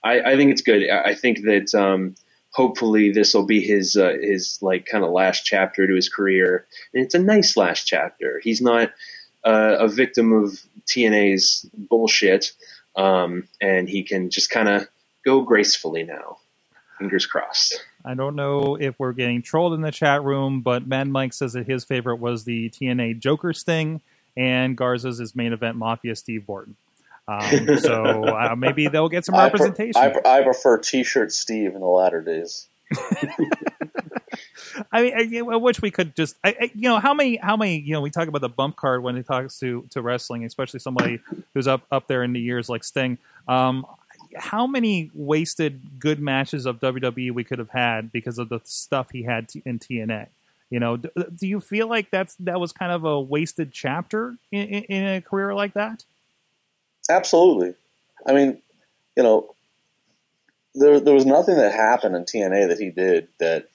Speaker 2: I, I think it's good. I I think that um, hopefully this will be his uh, his like kind of last chapter to his career, and it's a nice last chapter. He's not uh, a victim of TNA's bullshit, um, and he can just kind of go gracefully now. Fingers crossed.
Speaker 1: I don't know if we're getting trolled in the chat room, but Mad Mike says that his favorite was the TNA Joker Sting, and Garza's is main event Mafia Steve Borden. Um, so uh, maybe they'll get some
Speaker 3: I pre-
Speaker 1: representation.
Speaker 3: I, pre- I prefer T-shirt Steve in the latter days.
Speaker 1: I mean, I, I wish we could just, I, I, you know, how many, how many, you know, we talk about the bump card when it talks to to wrestling, especially somebody who's up up there in the years like Sting. Um, how many wasted good matches of WWE we could have had because of the stuff he had t- in TNA? You know, do, do you feel like that's that was kind of a wasted chapter in, in, in a career like that?
Speaker 3: Absolutely. I mean, you know, there there was nothing that happened in TNA that he did that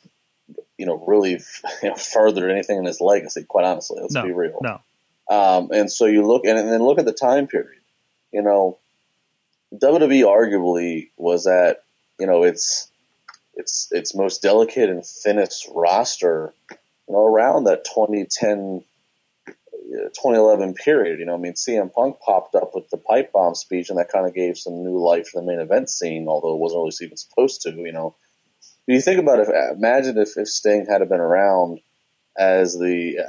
Speaker 3: you know really you know, furthered anything in his legacy. Quite honestly, let's
Speaker 1: no,
Speaker 3: be real.
Speaker 1: no.
Speaker 3: Um, and so you look and, and then look at the time period. You know, WWE arguably was at you know its its its most delicate and thinnest roster. You know, around that 2010 uh, 2011 period. You know, I mean, CM Punk popped up with the pipe bomb speech, and that kind of gave some new life to the main event scene, although it wasn't really even supposed to. You know, if you think about it, imagine if, if Sting had been around as the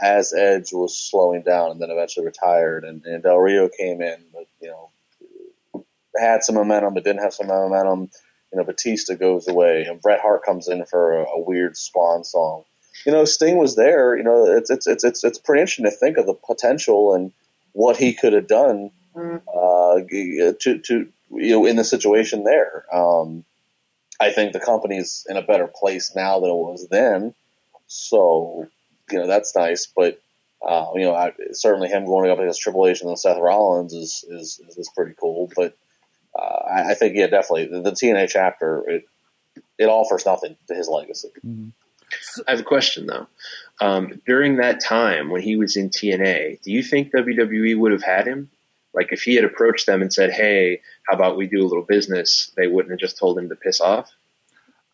Speaker 3: as Edge was slowing down and then eventually retired, and, and Del Rio came in, but you know, had some momentum but didn't have some momentum. You know, Batista goes away, and Bret Hart comes in for a, a weird Swan song you know, Sting was there. You know, it's it's it's it's it's pretty interesting to think of the potential and what he could have done uh, to to you know in the situation there. Um, I think the company's in a better place now than it was then. So you know that's nice, but uh, you know I, certainly him going up against Triple H and then Seth Rollins is is is, is pretty cool. But uh, I, I think yeah, definitely the, the TNA chapter it it offers nothing to his legacy.
Speaker 2: I have a question though. Um, during that time when he was in TNA, do you think WWE would have had him? Like if he had approached them and said, "Hey, how about we do a little business?" They wouldn't have just told him to piss off.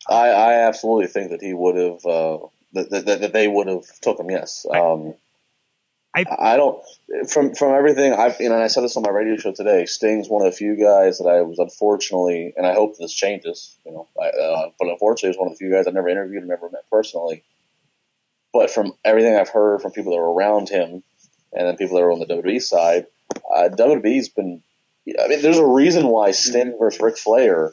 Speaker 3: I, I absolutely think that he would have uh, that, that, that they would have took him. Yes. Um,
Speaker 1: I,
Speaker 3: I don't from from everything I've you know and I said this on my radio show today. Sting's one of the few guys that I was unfortunately, and I hope this changes. You know, I, uh, but unfortunately, he's one of the few guys I've never interviewed and never met personally. But from everything I've heard from people that were around him, and then people that were on the WWE side, uh, WWE's been. I mean, there's a reason why Sting versus Ric Flair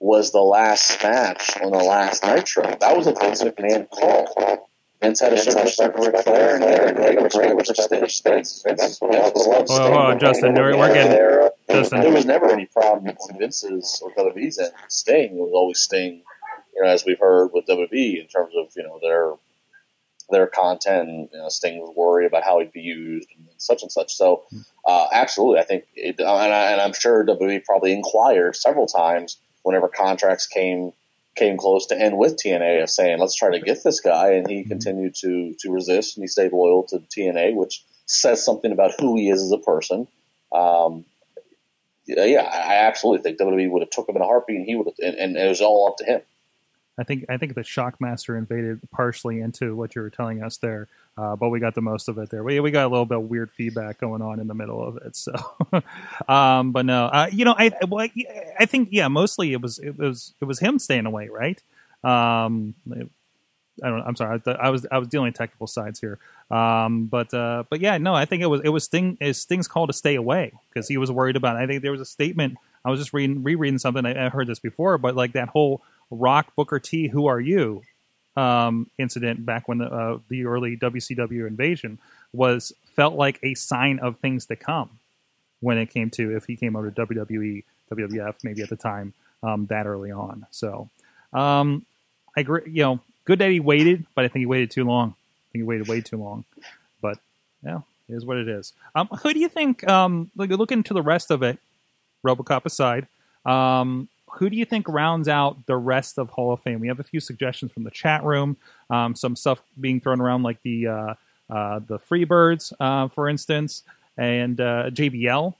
Speaker 3: was the last match on the last Nitro. That was a Vince McMahon call. Vince had a certain respect for Ric Flair, and he had a great respect for Sting. Vince, Vince,
Speaker 1: Hold on, hold on, Justin. We're, we're getting Justin.
Speaker 3: There was never any problem on Vince's or WWE's end. Sting it was always Sting, you know, as we've heard with WWE in terms of you know their their content. And, you know, Sting was worried about how he'd be used and such and such. So, uh, absolutely, I think, it, and, I, and I'm sure WWE probably inquired several times whenever contracts came came close to end with TNA of saying, let's try to get this guy. And he continued to, to resist and he stayed loyal to TNA, which says something about who he is as a person. Um, yeah, yeah, I absolutely think WWE would have took him in a heartbeat and he would have, and, and it was all up to him.
Speaker 1: I think I think the Shockmaster invaded partially into what you were telling us there, uh, but we got the most of it there. We we got a little bit of weird feedback going on in the middle of it. So, um, but no, uh, you know, I well, I think yeah, mostly it was it was it was him staying away, right? Um, I don't. I'm sorry. I, I was I was dealing with technical sides here. Um, but uh, but yeah, no, I think it was it was Sting. Is Sting's call to stay away because he was worried about. It. I think there was a statement. I was just reading rereading something. I, I heard this before, but like that whole Rock Booker T, who are you? Um, incident back when the uh, the early WCW invasion was felt like a sign of things to come when it came to if he came over to WWE, WWF, maybe at the time um, that early on. So um, I agree. You know, good that he waited, but I think he waited too long. I think he waited way too long. But yeah, it is what it is. Um, who do you think? Um, looking to the rest of it, RoboCop aside, um, who do you think rounds out the rest of Hall of Fame? We have a few suggestions from the chat room. Um, some stuff being thrown around, like the uh, uh, the Freebirds, uh, for instance, and uh, JBL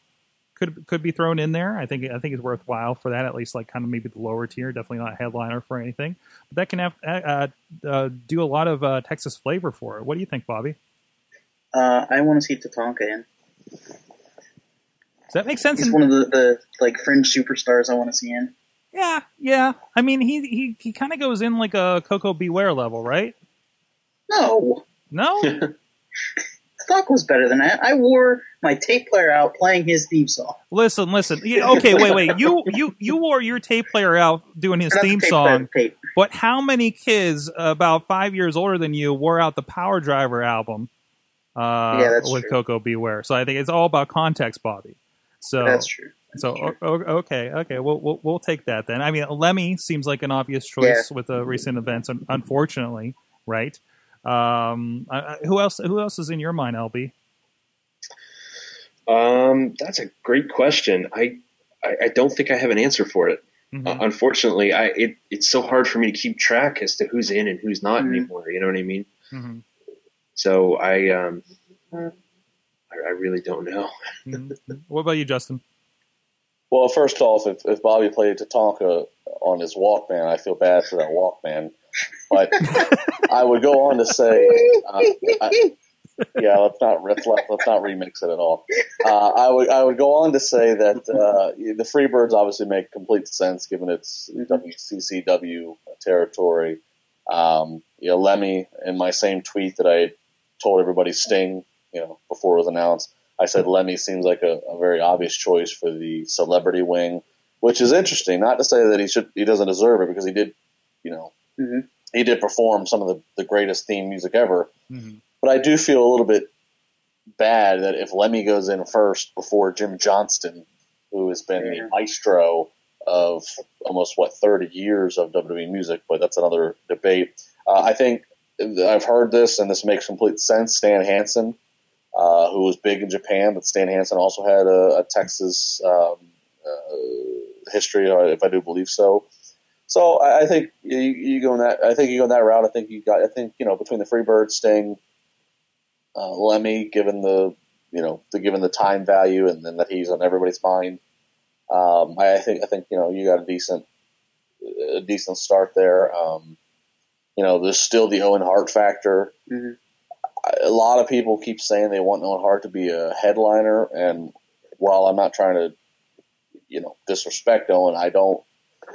Speaker 1: could could be thrown in there. I think I think it's worthwhile for that. At least like kind of maybe the lower tier. Definitely not a headliner for anything, but that can have uh, uh, do a lot of uh, Texas flavor for it. What do you think, Bobby?
Speaker 6: Uh, I want to see Tatanka in.
Speaker 1: Does that make sense?
Speaker 6: He's
Speaker 1: in-
Speaker 6: one of the, the like fringe superstars I want to see in.
Speaker 1: Yeah, yeah. I mean, he he he kind of goes in like a Koko B. Ware level, right?
Speaker 6: No,
Speaker 1: No,
Speaker 6: Tatanka was better than that. I wore my tape player out playing his theme song.
Speaker 1: listen, listen. Yeah, okay, wait, wait. You you you wore your tape player out doing his
Speaker 6: Or not the
Speaker 1: theme
Speaker 6: player,
Speaker 1: song,
Speaker 6: the
Speaker 1: but how many kids about five years older than you wore out the Piledriver album? Uh,
Speaker 6: Yeah,
Speaker 1: with
Speaker 6: true.
Speaker 1: Koko B. Ware. So I think it's all about context, Bobby. So
Speaker 6: That's true.
Speaker 1: So okay, okay, we'll, we'll we'll take that then. I mean, Lemmy seems like an obvious choice with the recent events, unfortunately, right? Um, who else? Who else is in your mind, LB?
Speaker 2: Um, that's a great question. I, I, I don't think I have an answer for it.
Speaker 1: Mhm.
Speaker 2: Uh, unfortunately, I it, it's so hard for me to keep track as to who's in and who's not
Speaker 6: Mhm.
Speaker 2: anymore. You know what I mean?
Speaker 1: Mhm.
Speaker 2: So I um, I, I really don't know.
Speaker 1: Mhm. What about you, Justin?
Speaker 3: Well, first off, if, if Bobby played Tatanka on his Walkman, I feel bad for that Walkman. But I would go on to say, uh, I, yeah, let's not let- let's not remix it at all. Uh, I would I would go on to say that uh, the Freebirds obviously make complete sense given its WCCW territory. Um, you know, Lemmy in my same tweet that I told everybody Sting, you know, before it was announced. I said Lemmy seems like a, a very obvious choice for the celebrity wing, which is interesting. Not to say that he should he doesn't deserve it because he did, you know,
Speaker 6: Mhm.
Speaker 3: he did perform some of the, the greatest theme music ever.
Speaker 1: Mhm.
Speaker 3: But I do feel a little bit bad that if Lemmy goes in first before Jim Johnston, who has been
Speaker 6: Yeah.
Speaker 3: the maestro of almost what 30 years of WWE music, but that's another debate. Uh, I think I've heard this, and this makes complete sense. Stan Hansen, uh, who was big in Japan, but Stan Hansen also had a, a Texas um, uh, history, uh, if I do believe so. So I, I think you, you go in that. I think you go in that route. I think you got. I think you know between the Freebird, Sting, uh, Lemmy, given the you know the given the time value and then that he's on everybody's mind. Um, I, I think I think you know you got a decent a decent start there. Um, you know, there's still the Owen Hart factor.
Speaker 6: Mhm.
Speaker 3: A lot of people keep saying they want Owen Hart to be a headliner, and while I'm not trying to, you know, disrespect Owen, I don't,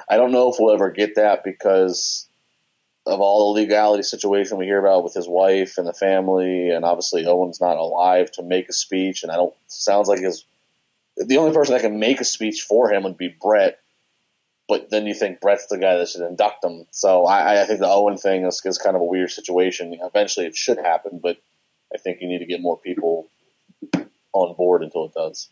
Speaker 3: I don't know if we'll ever get that because of all the legality situation we hear about with his wife and the family, and obviously Owen's not alive to make a speech, and I don't. Sounds like his the only person that can make a speech for him would be Bret. But then you think Bret's the guy that should induct him. So I, I think the Owen thing is, is kind of a weird situation. Eventually, it should happen, but I think you need to get more people on board until it does.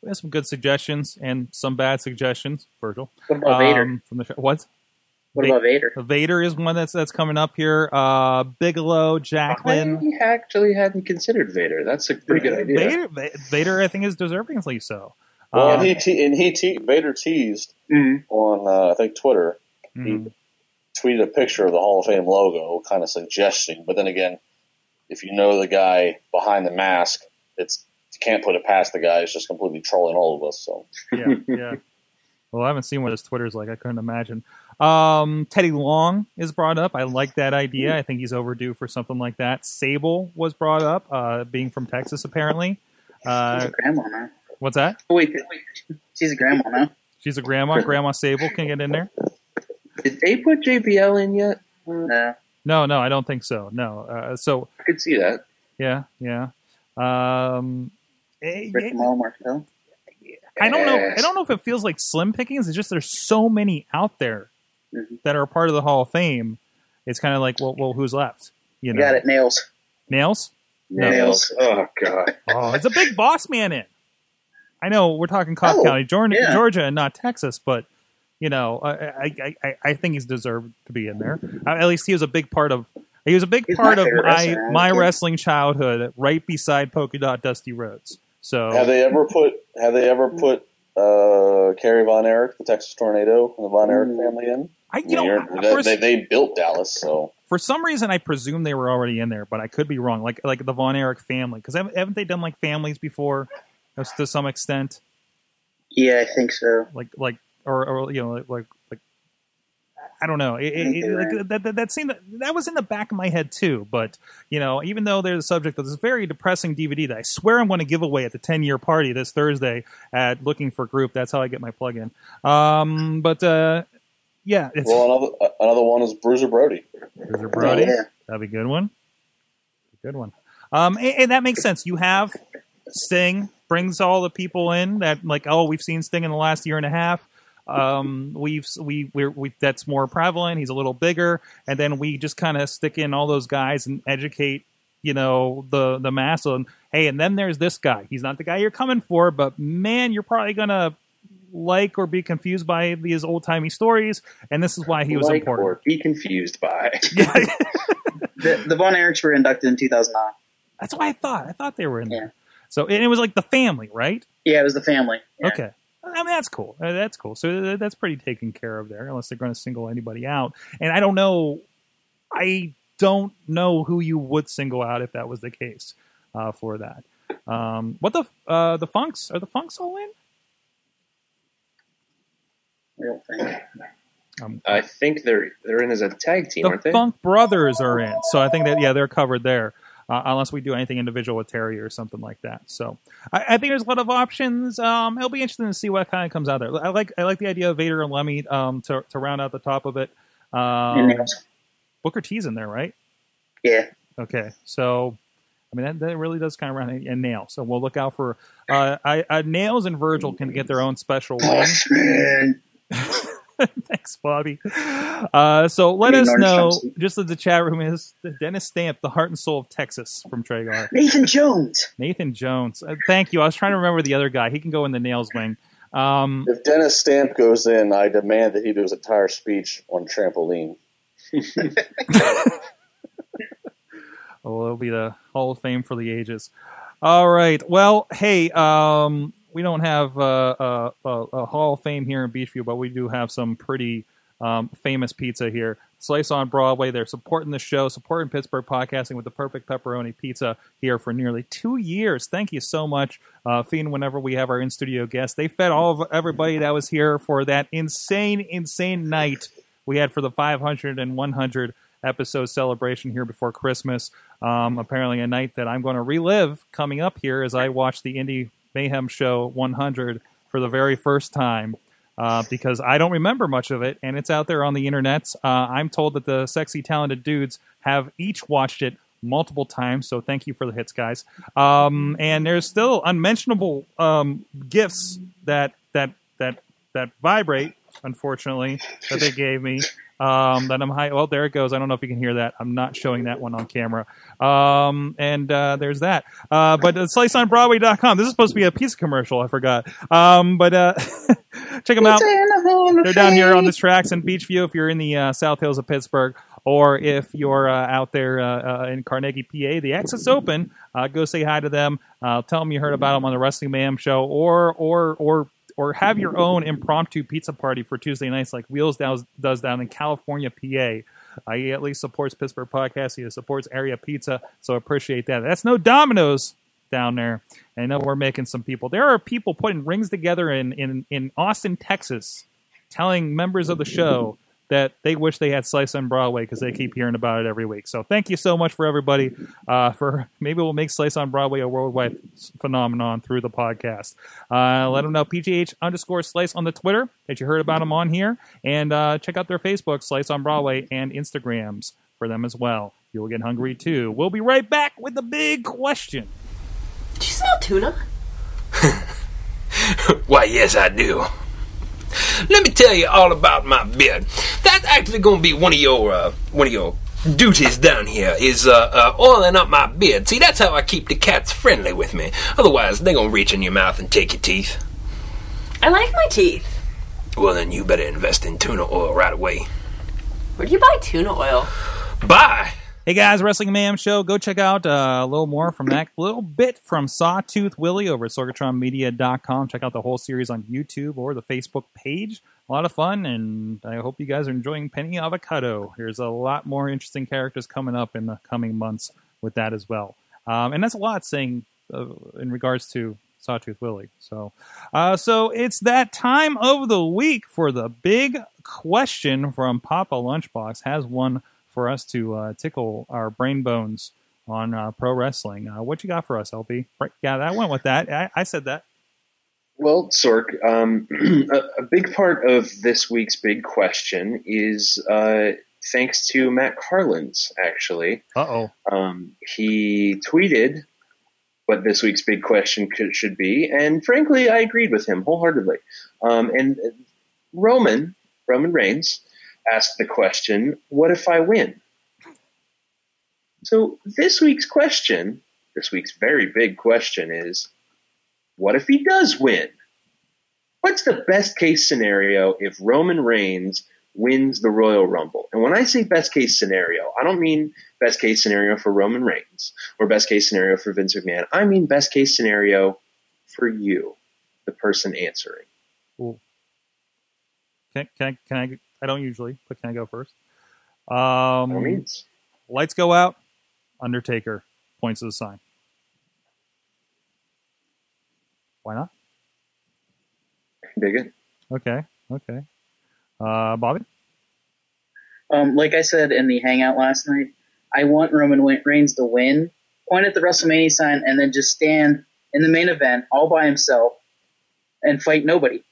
Speaker 1: We have some good suggestions and some bad suggestions. Virgil,
Speaker 6: What about Vader?
Speaker 1: Um, from the show. what?
Speaker 6: What about Vader?
Speaker 1: Vader is one that's that's coming up here. Uh, Bigelow, Jacqueline.
Speaker 2: I actually hadn't considered Vader. That's a pretty good idea.
Speaker 1: Vader, Vader, I think is deservingly so.
Speaker 3: Well,
Speaker 1: Um,
Speaker 3: and he te- and he te- Vader teased
Speaker 6: Mhm.
Speaker 3: on uh, I think Twitter.
Speaker 1: mhm.
Speaker 3: He tweeted a picture of the Hall of Fame logo, kind of suggesting. But then again, if you know the guy behind the mask, it's you can't put it past the guy. It's just completely trolling all of us. So
Speaker 1: yeah, yeah. Well, I haven't seen what his Twitter's like. I couldn't imagine. Um, Teddy Long is brought up. I like that idea. I think he's overdue for something like that. Sable was brought up, uh, being from Texas apparently. Uh,
Speaker 6: a grandma now.
Speaker 1: What's that?
Speaker 6: Oh, wait, wait, she's a grandma now.
Speaker 1: She's a grandma. Grandma Sable can get in there.
Speaker 2: Did they put JBL in yet?
Speaker 6: No.
Speaker 1: No, no, I don't think so. No. Uh, so
Speaker 2: I could see that.
Speaker 1: yeah, yeah. Um, eh,
Speaker 6: Rick Jamal Martel.
Speaker 1: I don't know. I don't know if it feels like slim pickings. It's just there's so many out there
Speaker 6: Mhm.
Speaker 1: that are part of the Hall of Fame. It's kind of like, well, well, who's left? You
Speaker 6: You
Speaker 1: know,
Speaker 6: got it, nails.
Speaker 1: nails. No.
Speaker 6: Nails.
Speaker 2: Oh god.
Speaker 1: Oh, it's a big boss man in. I know we're talking Cobb
Speaker 6: Oh,
Speaker 1: County, Georgia,
Speaker 6: yeah.
Speaker 1: Georgia, and not Texas, but you know, I, I, I, I think he's deserved to be in there. Uh, at least he was a big part of. He was a big
Speaker 6: He's
Speaker 1: part
Speaker 6: my
Speaker 1: of my
Speaker 6: wrestler,
Speaker 1: my
Speaker 6: honestly.
Speaker 1: wrestling childhood, right beside Polka Dot Dusty Rhodes. So
Speaker 3: Have they ever put Have they ever put uh, Kerry Von Erich, the Texas Tornado, and the Von Erich family in?
Speaker 1: I,
Speaker 3: I
Speaker 1: you
Speaker 3: mean,
Speaker 1: know,
Speaker 3: you're- they, they built Dallas, so
Speaker 1: for some reason, I presume they were already in there, but I could be wrong. Like like the Von Erich family, because haven't, haven't they done like families before, to some extent?
Speaker 6: Yeah, I think so.
Speaker 1: Like like or, or you know like like, like I don't know. It, it, it- like,
Speaker 6: right.
Speaker 1: that, that that seemed that was in the back of my head too. But you know, even though they're the subject of this very depressing DVD that I swear I'm going to give away at the 10 year party this Thursday at Looking for Group. That's how I get my plug in. Um, but uh, yeah, it's
Speaker 3: well, another another one is Bruiser Brody.
Speaker 1: Bruiser Brody.
Speaker 6: Yeah.
Speaker 1: That'd be a good one. Good one. Um, and, and that makes sense. You have Sting brings all the people in that like, oh, we've seen Sting in the last year and a half. Um, we've we we're, we that's more prevalent. He's a little bigger, and then we just kind of stick in all those guys and educate, you know, the the mass on. Hey, and then there's this guy. He's not the guy you're coming for, but man, you're probably gonna like or be confused by these old timey stories, and this is why he was
Speaker 2: like
Speaker 1: important.
Speaker 2: or be confused by.
Speaker 6: The, the Von Erichs were inducted in 2009.
Speaker 1: That's what I thought. I thought they were in
Speaker 6: Yeah.
Speaker 1: there. So and it was like the family, right?
Speaker 6: Yeah, it was the family. Yeah.
Speaker 1: Okay. I mean that's cool. Uh, That's cool. So that's pretty taken care of there, unless they're going to single anybody out. And I don't know. I don't know who you would single out if that was the case uh, for that. Um, what the uh, the Funks are the Funks all in?
Speaker 6: I don't think.
Speaker 1: Um,
Speaker 2: I think they're they're in as a tag team,
Speaker 1: the
Speaker 2: aren't they?
Speaker 1: The funk Brothers are in, so I think that yeah they're covered there. Uh, unless we do anything individual with Terry or something like that. So I, I think there's a lot of options. Um, it'll be interesting to see what kind of comes out there. I like I like the idea of Vader and Lemmy um, to to round out the top of it. Um. Booker T's in there, right?
Speaker 6: Yeah.
Speaker 1: Okay, so I mean that, that really does kind of round it- and nail. So we'll look out for uh, I, uh, nails and Virgil can get their own special win.
Speaker 6: Bossman.
Speaker 1: Thanks, Bobby. Uh, so let us know,
Speaker 6: Thompson.
Speaker 1: just as the chat room is, Dennis Stamp, the heart and soul of Texas from Tragar.
Speaker 6: Nathan Jones.
Speaker 1: Nathan Jones. Uh, thank you. I was trying to remember the other guy. He can go in the nails wing. Um,
Speaker 3: If Dennis Stamp goes in, I demand that he do his entire speech on trampoline.
Speaker 1: oh, it'll be the Hall of Fame for the ages. All right. Well, hey, um, we don't have uh, uh, a, a Hall of Fame here in Beechview, but we do have some pretty um, famous pizza here. Slice on Broadway. They're supporting the show, supporting Pittsburgh podcasting with the perfect pepperoni pizza here for nearly two years. Thank you so much, uh, Fiend. Whenever we have our in studio guests, they fed all of everybody that was here for that insane, insane night we had for the 500 and 100 episode celebration here before Christmas. Um, apparently, a night that I'm going to relive coming up here as I watch the Indie Mayhem Show 100 for the very first time. Uh, because I don't remember much of it, and it's out there on the internet. Uh, I'm told that the sexy, talented dudes have each watched it multiple times, so thank you for the hits, guys. Um, and there's still unmentionable um, gifts that that that that vibrate, unfortunately, that they gave me. Um, that I'm high. Well, there it goes. I don't know if you can hear that. I'm not showing that one on camera. Um, and uh, there's that. Uh, but uh, sliceonbroadway.com. This is supposed to be a pizza commercial. I forgot. Um, but uh, check them out. They're down here on the tracks in Beechview if you're in the uh, South Hills of Pittsburgh, or if you're uh, out there uh, in Carnegie, PA. The exit's open. Uh, go say hi to them. Uh, tell them you heard about them on the Wrestling Mayhem show, or or or or have your own impromptu pizza party for Tuesday nights, like Wheels does, does down in California, PA. Uh, he at least supports Pittsburgh podcast. He supports area pizza, so I appreciate that. That's no Domino's down there. I know we're making some people. There are people putting rings together in in in Austin, Texas, telling members of the show that they wish they had Slice on Broadway because they keep hearing about it every week. So thank you so much for everybody. Uh, for maybe we'll make Slice on Broadway a worldwide phenomenon through the podcast. Uh, let them know PGH underscore Slice on the Twitter that you heard about them on here, and uh, check out their Facebook Slice on Broadway and Instagrams for them as well. You'll get hungry too. We'll be right back with the big question.
Speaker 7: Did you smell tuna?
Speaker 8: Why, yes, I do. Let me tell you all about my beard. That's actually going to be one of your uh, one of your duties down here is uh, uh, oiling up my beard. See, that's how I keep the cats friendly with me. Otherwise, they're going to reach in your mouth and take your teeth.
Speaker 7: I like my teeth.
Speaker 8: Well, then you better invest in tuna oil right away.
Speaker 7: Where do you buy tuna oil?
Speaker 8: Bye.
Speaker 1: Hey guys, Wrestling Mayhem Show. Go check out uh, a little more from that little bit from Sawtooth Willie over at sorgatronmedia.com. Check out the whole series on YouTube or the Facebook page. A lot of fun, and I hope you guys are enjoying Penny Avocado. There's a lot more interesting characters coming up in the coming months with that as well. Um, and that's a lot saying uh, in regards to Sawtooth Willie. So, uh, so it's that time of the week for the big question from Papa Lunchbox. Has one for us to uh, tickle our brain bones on uh, pro wrestling. Uh, what you got for us, LP? Right, yeah, that went with that. I, I said that.
Speaker 2: Well, Sorg, um, a, a big part of this week's big question is uh, thanks to Matt Carlins, actually.
Speaker 1: Uh oh.
Speaker 2: Um, he tweeted what this week's big question could, should be, and frankly, I agreed with him wholeheartedly. Um, and Roman, Roman Reigns, asked the question, What if I win? So this week's question, this week's very big question is, What if he does win? What's the best case scenario if Roman Reigns wins the Royal Rumble? And when I say best case scenario, I don't mean best case scenario for Roman Reigns or best case scenario for Vince McMahon. I mean best case scenario for you, the person answering.
Speaker 1: Cool. Can, can I? Can I? I don't usually, but can I go first? Um,
Speaker 2: means.
Speaker 1: lights go out. Undertaker points to the sign. Why not?
Speaker 2: Dig it.
Speaker 1: Okay. Okay. Uh, Bobby.
Speaker 6: Um, like I said in the hangout last night, I want Roman Reigns to win, point at the WrestleMania sign, and then just stand in the main event all by himself and fight nobody.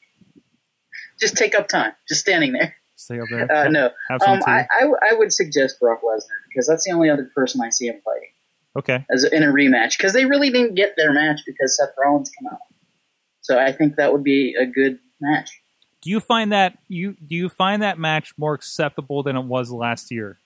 Speaker 6: Just take up time, just standing there.
Speaker 1: Stay up there.
Speaker 6: Uh, no,
Speaker 1: Have some
Speaker 6: um,
Speaker 1: tea.
Speaker 6: I, I, w- I would suggest Brock Lesnar because that's the only other person I see him fighting
Speaker 1: Okay.
Speaker 6: as in a rematch because they really didn't get their match because Seth Rollins came out. So I think that would be a good match.
Speaker 1: Do you find that you do you find that match more acceptable than it was last year?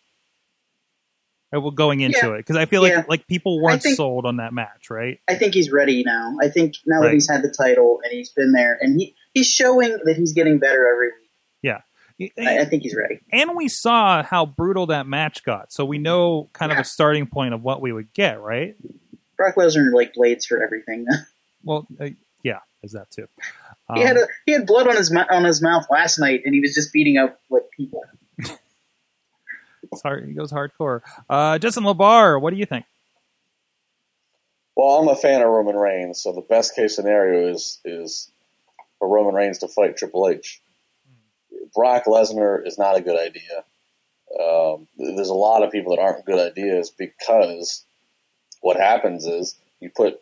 Speaker 1: Uh, well, going into
Speaker 6: Yeah.
Speaker 1: it because I feel like
Speaker 6: Yeah.
Speaker 1: like people weren't
Speaker 6: think-
Speaker 1: sold on that match, right?
Speaker 6: I think he's ready now. I think now
Speaker 1: Right.
Speaker 6: that he's had the title and he's been there and he, he's showing that he's getting better every week.
Speaker 1: Yeah.
Speaker 6: I, I think he's ready.
Speaker 1: And we saw how brutal that match got, so we know kind of a starting point of what we would get, right?
Speaker 6: Brock Lesnar like blades for everything.
Speaker 1: Well, uh, yeah, is that too.
Speaker 6: he
Speaker 1: Um,
Speaker 6: had a, he had blood on his mou- on his mouth last night and he was just beating up like people.
Speaker 1: it's hard, he goes hardcore. Uh, Justin LaBar, what do you think?
Speaker 3: Well, I'm a fan of Roman Reigns, so the best case scenario is is for Roman Reigns to fight Triple H. Brock Lesnar is not a good idea. Um, there's a lot of people that aren't good ideas because what happens is you put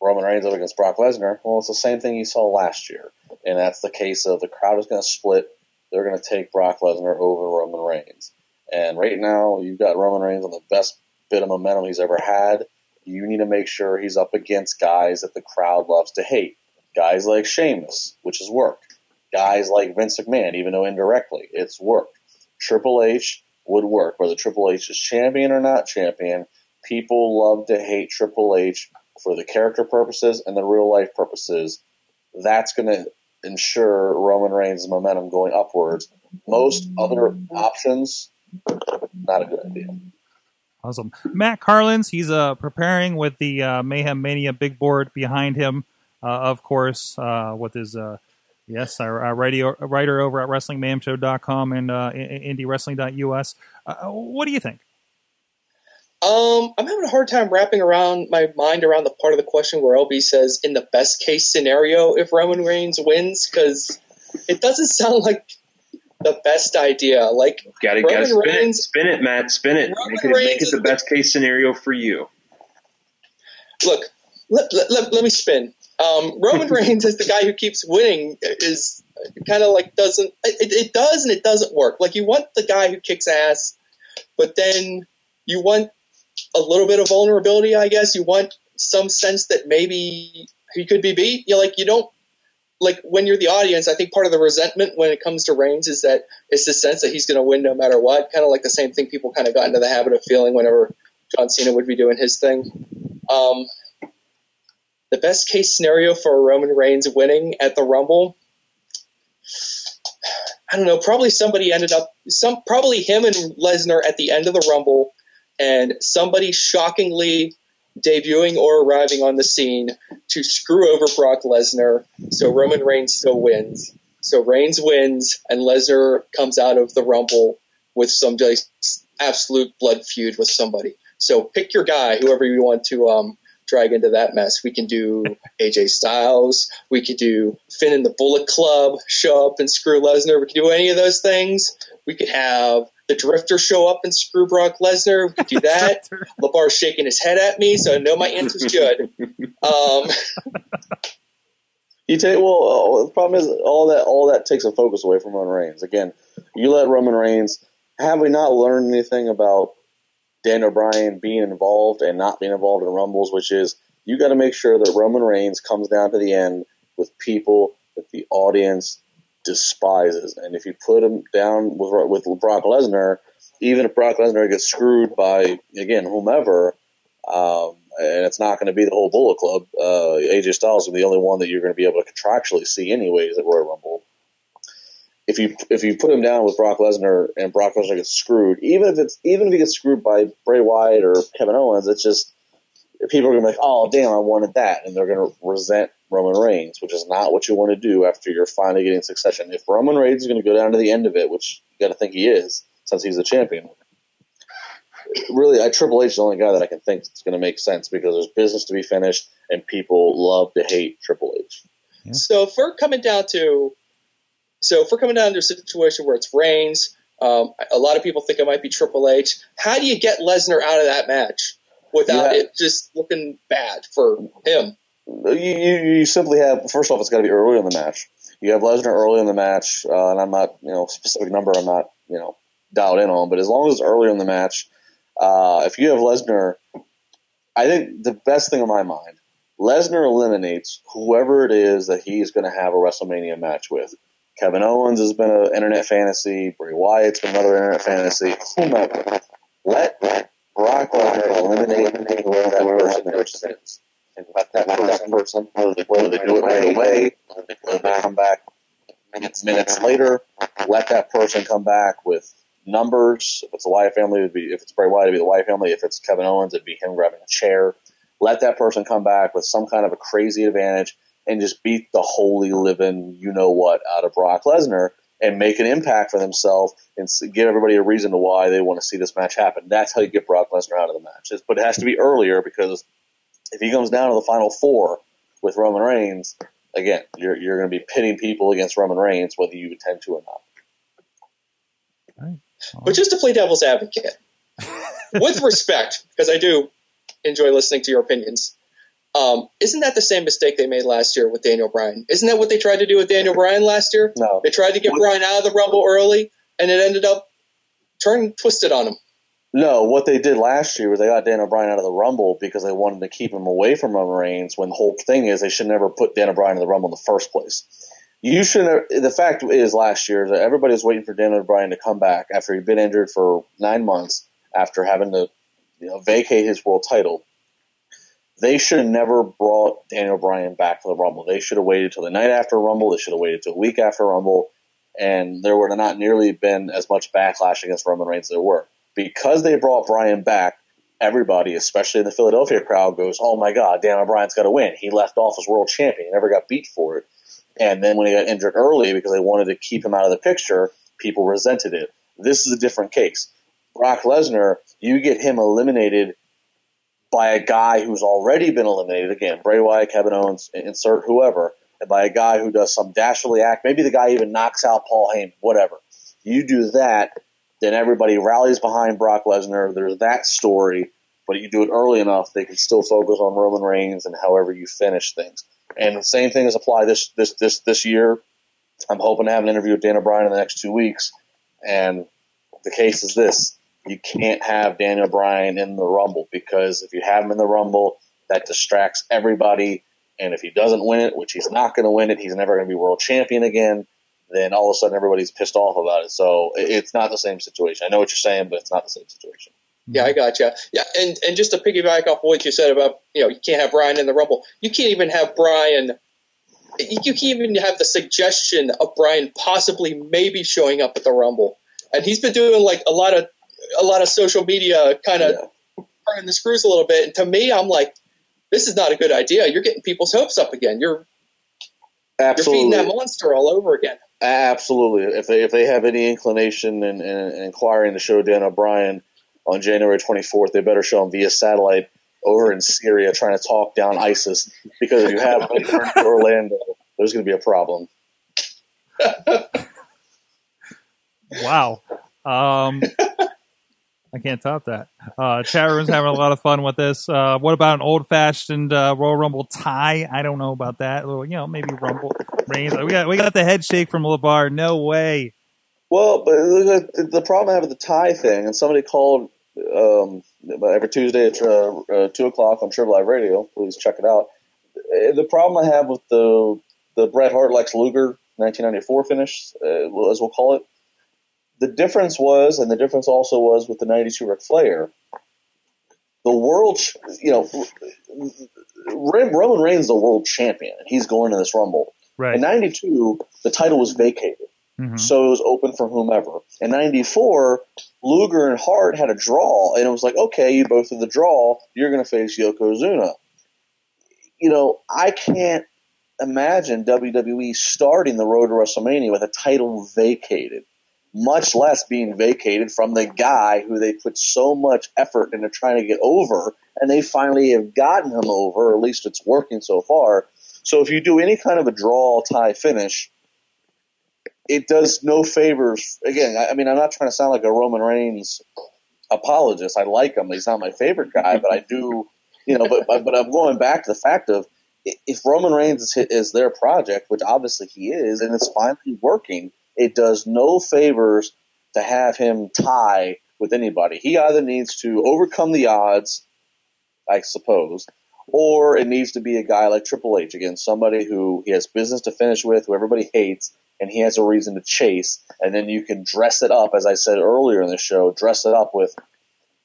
Speaker 3: Roman Reigns up against Brock Lesnar. Well, it's the same thing you saw last year, and that's the case of the crowd is going to split. They're going to take Brock Lesnar over Roman Reigns. And right now, you've got Roman Reigns on the best bit of momentum he's ever had. You need to make sure he's up against guys that the crowd loves to hate. Guys like Sheamus, which is work. Guys like Vince McMahon, even though indirectly, it's worked. Triple H would work, whether Triple H is champion or not champion. People love to hate Triple H for the character purposes and the real life purposes. That's going to ensure Roman Reigns' momentum going upwards. Most other options, not a good idea.
Speaker 1: Awesome. Matt Carlins, he's uh, preparing with the uh, Mayhem Mania big board behind him, uh, of course, uh, with his, uh, yes, our, our radio, writer over at WrestlingMayhemShow.com and uh, I- IndieWrestling.us. Uh, what do you think?
Speaker 9: Um, I'm having a hard time wrapping around my mind around the part of the question where LB says, in the best case scenario, if Roman Reigns wins, because it doesn't sound like the best idea. Like
Speaker 2: Got to
Speaker 9: Roman
Speaker 2: got to spin it, spin it, Matt, spin it.
Speaker 9: Roman
Speaker 2: Make it, make it the best case scenario for you.
Speaker 9: look, let, let, let, let me spin. Um, Roman Reigns is the guy who keeps winning is kind of like doesn't it, it does and it doesn't work. Like you want the guy who kicks ass, but then you want a little bit of vulnerability. I guess you want some sense that maybe he could be beat. You know, like you don't like when you're the audience. I think part of the resentment when it comes to Reigns is that it's the sense that he's going to win no matter what. Kind of like the same thing people kind of got into the habit of feeling whenever John Cena would be doing his thing. Um, the best case scenario for Roman Reigns winning at the Rumble, I don't know. Probably somebody ended up some probably him and Lesnar at the end of the Rumble, and somebody shockingly debuting or arriving on the scene to screw over Brock Lesnar, so Roman Reigns still wins. So Reigns wins, and Lesnar comes out of the Rumble with some absolute blood feud with somebody. So pick your guy, whoever you want to um, drag into that mess. We can do AJ Styles. We could do Finn and the Bullet Club show up and screw Lesnar. We could do any of those things. We could have the Drifter show up and screw Brock Lesnar. We could do that. LaBar's shaking his head at me, so I know my answer's good. Um,
Speaker 3: You take well. uh, The problem is all that all that takes a focus away from Roman Reigns. Again, you let Roman Reigns. Have we not learned anything about Daniel Bryan being involved and not being involved in rumbles? Which is you got to make sure that Roman Reigns comes down to the end with people that the audience despises. And if you put him down with with Brock Lesnar, even if Brock Lesnar gets screwed by again whomever, um, and it's not going to be the whole Bullet Club. Uh, AJ Styles is the only one that you're going to be able to contractually see anyways at Royal Rumble. If you if you put him down with Brock Lesnar and Brock Lesnar gets screwed, even if it's even if he gets screwed by Bray Wyatt or Kevin Owens, it's just people are going to be like, oh damn, I wanted that, and they're going to resent Roman Reigns, which is not what you want to do after you're finally getting succession. If Roman Reigns is going to go down to the end of it, which you got to think he is, since he's the champion, really, I Triple H is the only guy that I can think is going to make sense because there's business to be finished and people love to hate Triple H.
Speaker 9: So if we're coming down to, so if we're coming down to a situation where it's Reigns, um, a lot of people think it might be Triple H. How do you get Lesnar out of that match without
Speaker 3: Yeah.
Speaker 9: it just looking bad for him?
Speaker 3: You, you, you simply have first off, it's got to be early in the match. You have Lesnar early in the match, uh, and I'm not, you know, specific number. I'm not, you know, dialed in on, but as long as it's early in the match, uh, if you have Lesnar, I think the best thing in my mind, Lesnar eliminates whoever it is that he's going to have a WrestleMania match with. Kevin Owens has been an internet fantasy. Bray Wyatt's been another internet fantasy. Whomever. Let Brock Lesnar eliminate whoever that person is. And let that, person, whether they, do it right away, whether they come back minutes, minutes later, let that person come back with numbers. If it's the Wyatt family, it'd be, if it's Bray Wyatt, it'd be the Wyatt family. If it's Kevin Owens, it'd be him grabbing a chair. Let that person come back with some kind of a crazy advantage and just beat the holy living you know what out of Brock Lesnar and make an impact for themselves and give everybody a reason to why they want to see this match happen. That's how you get Brock Lesnar out of the match. But it has to be earlier because if he comes down to the final four with Roman Reigns, again, you're, you're going to be pitting people against Roman Reigns, whether you intend to or not.
Speaker 9: But just to play devil's advocate, with respect, because I do enjoy listening to your opinions, um, isn't that the same mistake they made last year with Daniel Bryan? Isn't that what they tried to do with Daniel Bryan last year?
Speaker 3: No.
Speaker 9: They tried to get Bryan out of the Rumble early, and it ended up turning twisted on him.
Speaker 3: No, what they did last year was they got Daniel Bryan out of the Rumble because they wanted to keep him away from Roman Reigns. When the whole thing is they should never put Daniel Bryan in the Rumble in the first place. You should. The fact is, last year that everybody was waiting for Daniel Bryan to come back after he'd been injured for nine months after having to, you know, vacate his world title. They should have never brought Daniel Bryan back to the Rumble. They should have waited till the night after Rumble. They should have waited till a week after Rumble, and there would have not nearly been as much backlash against Roman Reigns as there were because they brought Bryan back, everybody, especially in the Philadelphia crowd, goes, "Oh my God, Daniel Bryan's got to win. He left off as world champion. He never got beat for it." And then when he got injured early because they wanted to keep him out of the picture, people resented it. This is a different case. Brock Lesnar, you get him eliminated by a guy who's already been eliminated. Again, Bray Wyatt, Kevin Owens, insert whoever, and by a guy who does some dastardly act. Maybe the guy even knocks out Paul Heyman, whatever. You do that, then everybody rallies behind Brock Lesnar. There's that story, but you do it early enough, they can still focus on Roman Reigns and however you finish things. And the same thing is apply this this this this year. I'm hoping to have an interview with Daniel Bryan in the next two weeks. And the case is this: you can't have Daniel Bryan in the Rumble because if you have him in the Rumble, that distracts everybody. And if he doesn't win it, which he's not going to win it, he's never going to be world champion again. Then all of a sudden everybody's pissed off about it. So it's not the same situation. I know what you're saying, but it's not the same situation.
Speaker 9: Yeah, I gotcha. Yeah, and and just to piggyback off what you said about you know you can't have Bryan in the Rumble. You can't even have Bryan. You can't even have the suggestion of Bryan possibly maybe showing up at the Rumble. And he's been doing like a lot of a lot of social media kind of turning the screws a little bit. And to me, I'm like, this is not a good idea. You're getting people's hopes up again. You're you're feeding that monster all over again.
Speaker 3: Absolutely. If they if they have any inclination and in, in, inquiring to show Daniel Bryan on January 24th, they better show him via satellite over in Syria trying to talk down ISIS. Because if you have him in Orlando, there's going to be a problem.
Speaker 1: Wow. Um, I can't top that. Uh, chat room's having a lot of fun with this. Uh, what about an old fashioned uh, Royal Rumble tie? I don't know about that. You know, maybe Rumble Reigns. We got we got the head shake from LaBar. No way.
Speaker 3: Well, but the, the problem I have with the tie thing, and somebody called um, every Tuesday at uh, uh, two o'clock on Triple Live Radio. Please check it out. Uh, The problem I have with the the Bret Hart Lex Luger 1994 finish, uh, as we'll call it, the difference was, and the difference also was with the 92 Ric Flair. The world, you know, Roman Reigns is the world champion, and he's going to this Rumble.
Speaker 1: Right.
Speaker 3: In '92, the title was vacated.
Speaker 1: Mhm.
Speaker 3: So it was open for whomever. In '94, Luger and Hart had a draw, and it was like, okay, you both have the draw. You're going to face Yokozuna. You know, I can't imagine WWE starting the road to WrestleMania with a title vacated, much less being vacated from the guy who they put so much effort into trying to get over, and they finally have gotten him over, or at least it's working so far. So if you do any kind of a draw tie finish, it does no favors. Again, I, I mean, I'm not trying to sound like a Roman Reigns apologist. I like him. He's not my favorite guy, but I do, you know. But but, I'm going back to the fact of if Roman Reigns is, is their project, which obviously he is, and it's finally working, it does no favors to have him tie with anybody. He either needs to overcome the odds, I suppose, or it needs to be a guy like Triple H again, somebody who he has business to finish with, who everybody hates, and he has a reason to chase. And then you can dress it up, as I said earlier in the show, dress it up with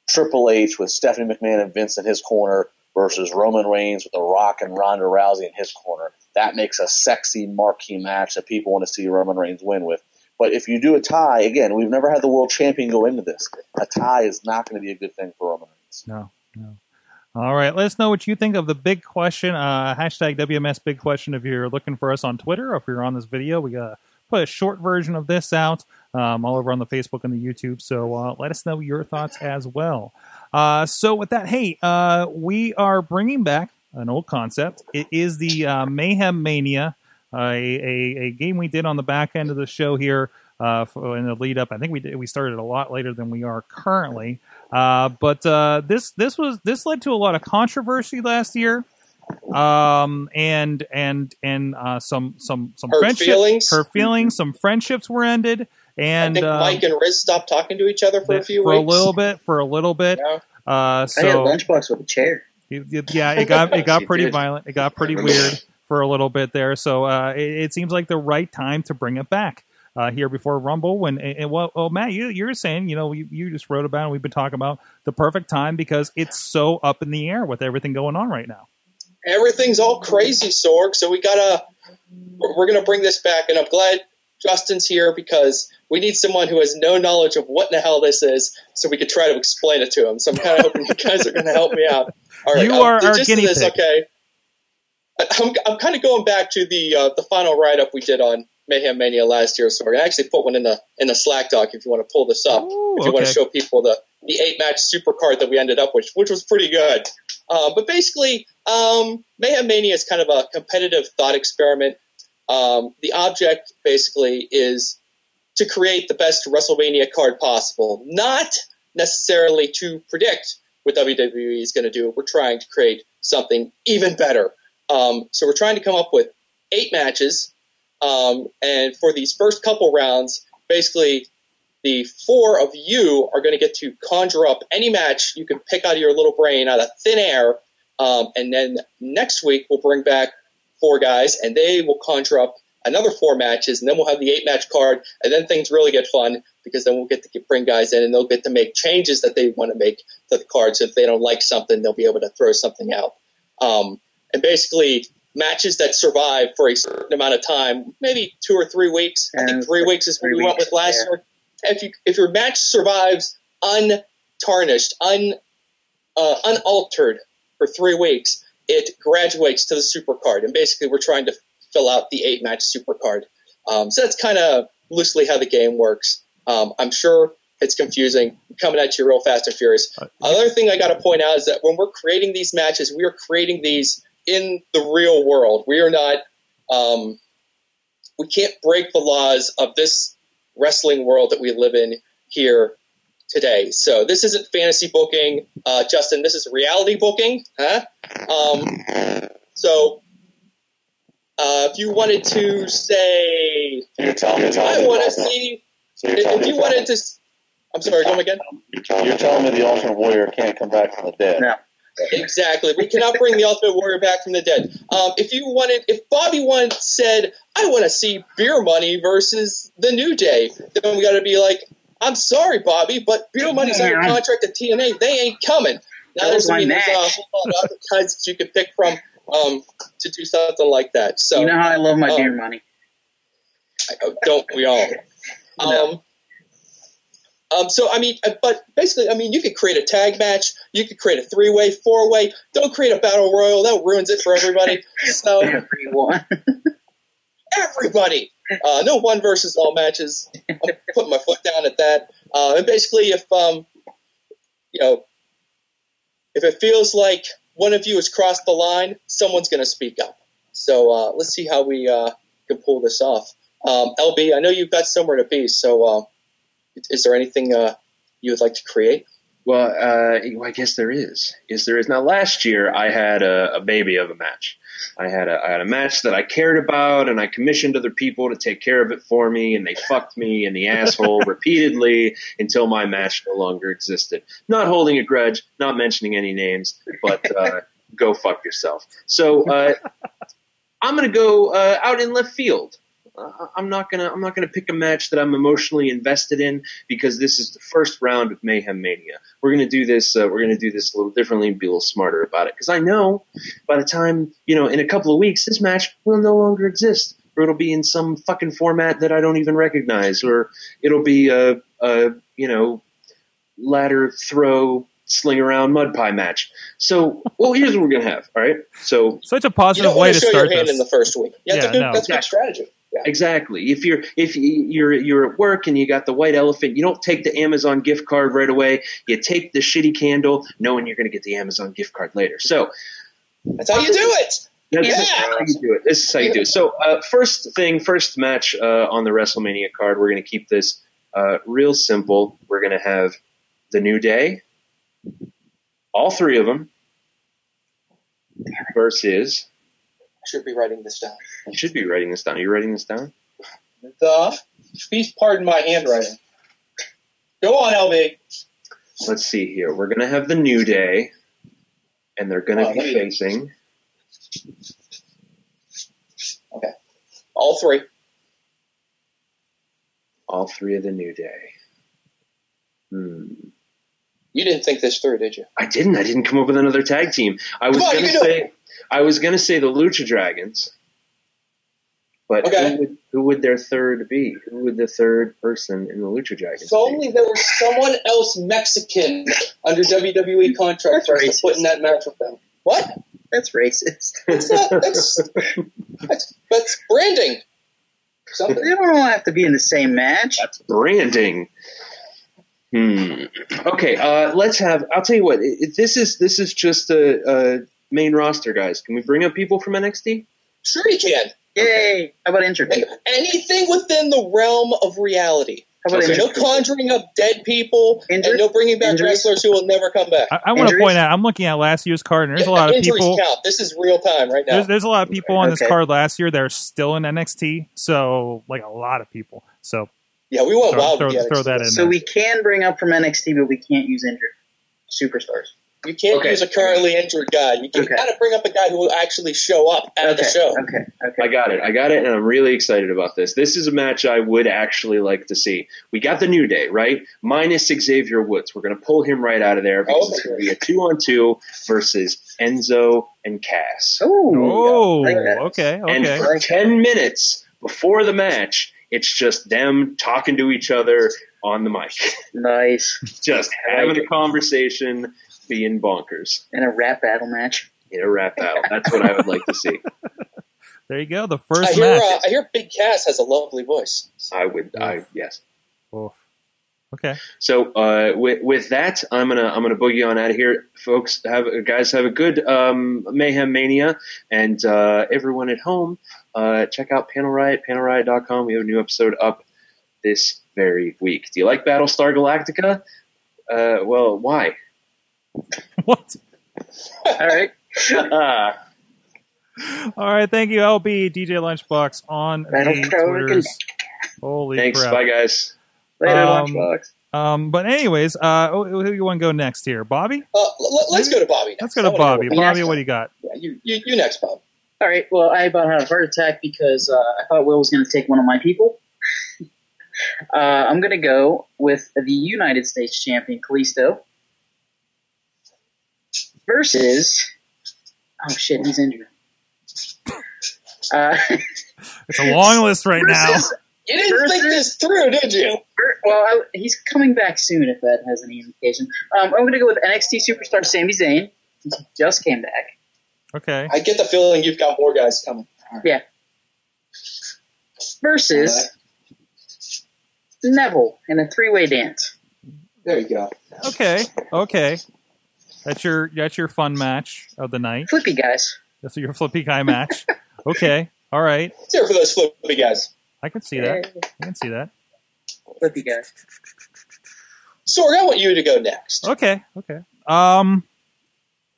Speaker 3: Triple H with Stephanie McMahon and Vince in his corner versus Roman Reigns with The Rock and Ronda Rousey in his corner. That makes a sexy marquee match that people want to see Roman Reigns win with. But if you do a tie, again, we've never had the world champion go into this. A tie is not going to be a good thing for Roman Reigns.
Speaker 1: No, no. All right, let us know what you think of the big question. Uh, hashtag WMS big question if you're looking for us on Twitter or if you're on this video. We got put a short version of this out um, all over on the Facebook and the YouTube. So uh, let us know your thoughts as well. Uh, so with that, hey, uh, we are bringing back an old concept. It is the uh, Mayhem Mania, a, a, a game we did on the back end of the show here uh, in the lead up. I think we did, we started a lot later than we are currently. Uh, but this this was this led to a lot of controversy last year, um, and and and uh, some some some
Speaker 9: Hurt
Speaker 1: friendship,
Speaker 9: feelings.
Speaker 1: her feelings, some friendships were ended, and
Speaker 9: I think
Speaker 1: uh,
Speaker 9: Mike and Riz stopped talking to each other for a few
Speaker 1: for a little bit, for a little bit. Uh,
Speaker 6: I had a
Speaker 1: so
Speaker 6: lunchbox with a chair.
Speaker 1: it- it- yeah, it got it got pretty
Speaker 6: did.
Speaker 1: violent. It got pretty weird for a little bit there. So uh, it, it seems like the right time to bring it back uh, here before Rumble. When and, and well, oh Matt, you you're saying you know you, you just wrote about it. We've been talking about the perfect time because it's so up in the air with everything going on right now.
Speaker 9: Everything's all crazy, Sorg. So we gotta, we're gonna bring this back, and I'm glad Justin's here because we need someone who has no knowledge of what in the hell this is, so we could try to explain it to him. So I'm kind of hoping you guys are gonna help me out. All right,
Speaker 1: You
Speaker 9: um,
Speaker 1: are our guinea
Speaker 9: this,
Speaker 1: pig.
Speaker 9: Okay, I'm, I'm kind of going back to the uh, the final write up we did on Mayhem Mania last year, Sorg. I actually put one in the in the Slack doc if you want to pull this up. if you want to show people the the eight match super card that we ended up with, which was pretty good. Uh, but basically, um, Mayhem Mania is kind of a competitive thought experiment. Um, the object basically is to create the best WrestleMania card possible, not necessarily to predict what WWE is going to do. We're trying to create something even better. Um, so we're trying to come up with eight matches, um, and for these first couple rounds, basically the four of you are going to get to conjure up any match you can pick out of your little brain out of thin air. Um, and then next week we'll bring back four guys, and they will conjure up another four matches, and then we'll have the eight match card, and then things really get fun because then we'll get to bring guys in, and they'll get to make changes that they want to make to the card. So if they don't like something, they'll be able to throw something out. Um, and basically, matches that survive for a certain amount of time, maybe two or three weeks. I think three weeks is what
Speaker 6: three
Speaker 9: we went with last
Speaker 6: yeah.
Speaker 9: year. If you if your match survives untarnished, un uh, unaltered for three weeks, it graduates to the super card. And basically, we're trying to fill out the eight match super card. Um, so that's kind of loosely how the game works. Um, I'm sure it's confusing. I'm coming at you real fast and furious. Another thing I got to point out is that when we're creating these matches, we are creating these in the real world. We are not. Um, we can't break the laws of this wrestling world that we live in here today. So this isn't fantasy booking, uh, Justin. This is reality booking, huh? Um, so uh, if you wanted to say,
Speaker 3: You're telling me,
Speaker 9: I want to see,
Speaker 3: So you're
Speaker 9: if you wanted to, I'm sorry, come again.
Speaker 3: you're telling me the Ultimate Warrior can't come back from the dead.
Speaker 6: No.
Speaker 9: Exactly. We cannot bring the Ultimate Warrior back from the dead. Um, if you wanted, if Bobby once said, "I want to see Beer Money versus the New Day," then we got to be like, "I'm sorry, Bobby, but Beer Money's under contract at TNA. They ain't coming." Now
Speaker 6: That was
Speaker 9: doesn't mean there's a whole lot of other kinds that you could pick from um, to do something like that. So
Speaker 6: you know how I love my
Speaker 9: um,
Speaker 6: beer money.
Speaker 9: I- don't we all? Um, um, so I mean, uh, but basically, I mean, you could create a tag match, you could create a three-way, four-way. Don't create a battle royal; that ruins it for everybody. So
Speaker 6: Everyone.
Speaker 9: everybody, uh, no one versus all matches. I'm putting my foot down at that. Uh, and basically, if um, you know, if it feels like one of you has crossed the line, someone's going to speak up. So uh, let's see how we uh, can pull this off. Um, LB, I know you've got somewhere to be, so uh, is there anything uh, you would like to create?
Speaker 2: Well, uh, I guess there is. Yes, there is. Now, last year I had a, a baby of a match. I had a I had a match that I cared about, and I commissioned other people to take care of it for me, and they fucked me in the asshole repeatedly until my match no longer existed. Not holding a grudge, not mentioning any names, but uh, go fuck yourself. So uh, I'm gonna go uh, out in left field. Uh, I'm not gonna I'm not gonna pick a match that I'm emotionally invested in because this is the first round of Mayhem Mania. We're gonna do this. Uh, we're gonna do this a little differently and be a little smarter about it because I know by the time you know in a couple of weeks this match will no longer exist or it'll be in some fucking format that I don't even recognize or it'll be a, a you know ladder throw sling around mud pie match. So well here's what we're gonna have. All right. So
Speaker 1: Such a
Speaker 9: You
Speaker 1: positive
Speaker 9: don't
Speaker 1: way
Speaker 9: want
Speaker 1: to
Speaker 9: to show
Speaker 1: start
Speaker 9: your hand
Speaker 1: this.
Speaker 9: in the first week. Yeah, that's
Speaker 1: Yeah,
Speaker 9: a good,
Speaker 1: no.
Speaker 9: that's a good strategy. Yeah.
Speaker 2: Exactly. If you're if you- you're you're at work and you got the white elephant, you don't take the Amazon gift card right away. You take the shitty candle, knowing you're going to get the Amazon gift card later. So
Speaker 9: That's how you do it.
Speaker 2: that's
Speaker 9: Yeah.
Speaker 2: how you do it. This is how you do it. So uh, first thing, first match uh, on the WrestleMania card, we're going to keep this uh, real simple. We're going to have the New Day, all three of them, versus.
Speaker 9: Should be writing this down.
Speaker 2: You should be writing this down. Are you writing this down?
Speaker 9: The please pardon my handwriting. Go on, LB.
Speaker 2: Let's see here. We're going to have the New Day, and they're going to
Speaker 9: Oh,
Speaker 2: be facing.
Speaker 9: Okay, all three.
Speaker 2: all three of the New Day. Hmm.
Speaker 9: You didn't think this through, did you?
Speaker 2: I didn't. I didn't come up with another tag team. I was
Speaker 9: on, gonna
Speaker 2: say. I was going to say the Lucha Dragons. But
Speaker 9: Okay.
Speaker 2: who, would, who would their third be? Who would the third person in the Lucha Dragons
Speaker 9: If
Speaker 2: be?
Speaker 9: only there was someone else Mexican under WWE contract for us to put in that match with them. What?
Speaker 6: That's racist.
Speaker 9: That's not. That's that's, that's branding. Something.
Speaker 6: They don't all have to be in the same match.
Speaker 2: That's branding. Hmm. Okay. Uh, let's have. I'll tell you what. It, it- this is this is just a, a main roster, guys. Can we bring up people from NXT?
Speaker 9: Sure, you can.
Speaker 6: Yay! How about injured people?
Speaker 9: Anything within the realm of reality.
Speaker 6: How about
Speaker 9: so no conjuring up dead people
Speaker 6: Injured?
Speaker 9: and no bringing back
Speaker 6: Injuries?
Speaker 9: wrestlers who will never come back.
Speaker 1: I, I want to point out. I'm looking at last year's card, and there's a lot of people.
Speaker 9: count. This is real time right now.
Speaker 1: There's, there's a lot of people on this
Speaker 6: Okay.
Speaker 1: card last year that are still in NXT. So like a lot of people. So
Speaker 9: yeah, we went
Speaker 1: throw,
Speaker 9: wild
Speaker 1: throw, throw that in
Speaker 6: So
Speaker 1: there.
Speaker 6: we can bring up from NXT, but we can't use injured superstars.
Speaker 9: You can't
Speaker 2: Okay.
Speaker 9: use a currently injured guy. You,
Speaker 6: Okay.
Speaker 9: got to bring up a guy who will actually show up at
Speaker 6: okay.
Speaker 9: the show.
Speaker 6: Okay. Okay.
Speaker 2: I got it. I got it, and I'm really excited about this. This is a match I would actually like to see. We got the New Day, right? Minus Xavier Woods. We're going to pull him right out of there because
Speaker 9: Oh,
Speaker 2: it's going to be a two on two versus Enzo and Cass.
Speaker 6: Oh.
Speaker 1: Oh,
Speaker 6: I like that.
Speaker 1: okay,
Speaker 2: And for 10 minutes before the match, it's just them talking to each other on the mic.
Speaker 6: Nice.
Speaker 2: just having a conversation, being bonkers
Speaker 6: And a rap battle match.
Speaker 2: in a rap battle. That's what I would like to see.
Speaker 1: There you go. The
Speaker 9: I
Speaker 1: first
Speaker 9: hear,
Speaker 1: match.
Speaker 9: uh, I hear Big Cass has a lovely voice.
Speaker 2: I would, I, yes.
Speaker 1: Oof. Okay.
Speaker 2: So uh, with with that, I'm gonna I'm gonna boogie on out of here, folks. Have guys have a good um, mayhem mania, and uh, everyone at home, uh, check out Panel Riot, PanelRiot.com. We have a new episode up this very week. Do you like Battlestar Galactica? Uh, well, why?
Speaker 1: What?
Speaker 6: All right.
Speaker 2: Ah,
Speaker 1: All right. Thank you, LB, DJ Lunchbox on
Speaker 6: Battle
Speaker 1: the
Speaker 6: Pro
Speaker 1: Twitters. Holy
Speaker 2: Thanks.
Speaker 1: crap.
Speaker 2: Bye, guys.
Speaker 6: Later,
Speaker 1: Um,
Speaker 6: Lunchbox.
Speaker 1: Um, but anyways, uh, who, do you want to go next here? Bobby?
Speaker 9: Uh, l- let's go to Bobby. Next.
Speaker 1: Let's go to
Speaker 9: I wanna
Speaker 1: Bobby.
Speaker 9: with
Speaker 1: Bobby, what do you got?
Speaker 9: Yeah, you, you, you next, Bob.
Speaker 6: All right. Well, I about had a heart attack because uh, I thought Will was going to take one of my people. uh, I'm going to go with the United States champion Kalisto versus. Oh shit, he's injured. Uh,
Speaker 1: It's a long list right now.
Speaker 9: You didn't think this through, did you?
Speaker 6: well, I, he's coming back soon if that has any indication. Um, I'm going to go with NXT superstar Sami Zayn. He just came back.
Speaker 1: Okay.
Speaker 9: I get the feeling you've got more guys coming.
Speaker 6: Yeah. Versus Neville in a three-way dance.
Speaker 9: There you go.
Speaker 1: Okay. Okay. That's your that's your fun match of the night.
Speaker 6: Flippy guys.
Speaker 1: That's your flippy guy match. Okay. All right.
Speaker 9: Let's hear for those flippy guys.
Speaker 1: I can see that. I can see that.
Speaker 6: Flippy guys.
Speaker 9: Sorg, I want you to go next.
Speaker 1: Okay. Okay. Um,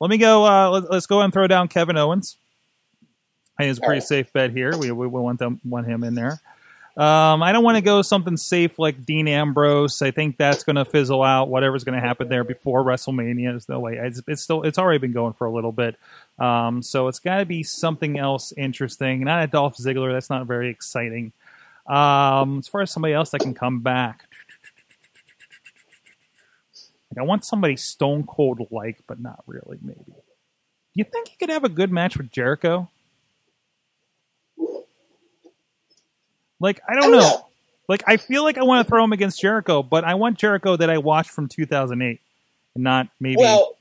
Speaker 1: let me go. Uh, let, let's go and throw down Kevin Owens. I think it's a pretty
Speaker 9: Alright.
Speaker 1: safe bet here. We, we, we want them want him in there. Um, I don't want to go something safe like Dean Ambrose. I think that's going to fizzle out. Whatever's going to happen there before WrestleMania is no way. It's, it's still it's already been going for a little bit. Um, so it's got to be something else interesting. Not a Dolph Ziggler. That's not very exciting. Um, as far as somebody else that can come back, I want somebody stone cold like, but not really. Maybe. Do you think he could have a good match with Jericho? Like I don't,
Speaker 9: I don't
Speaker 1: know.
Speaker 9: know.
Speaker 1: Like I feel like I want to throw him against Jericho, but I want Jericho that I watched from 2008, and not maybe.
Speaker 9: Well,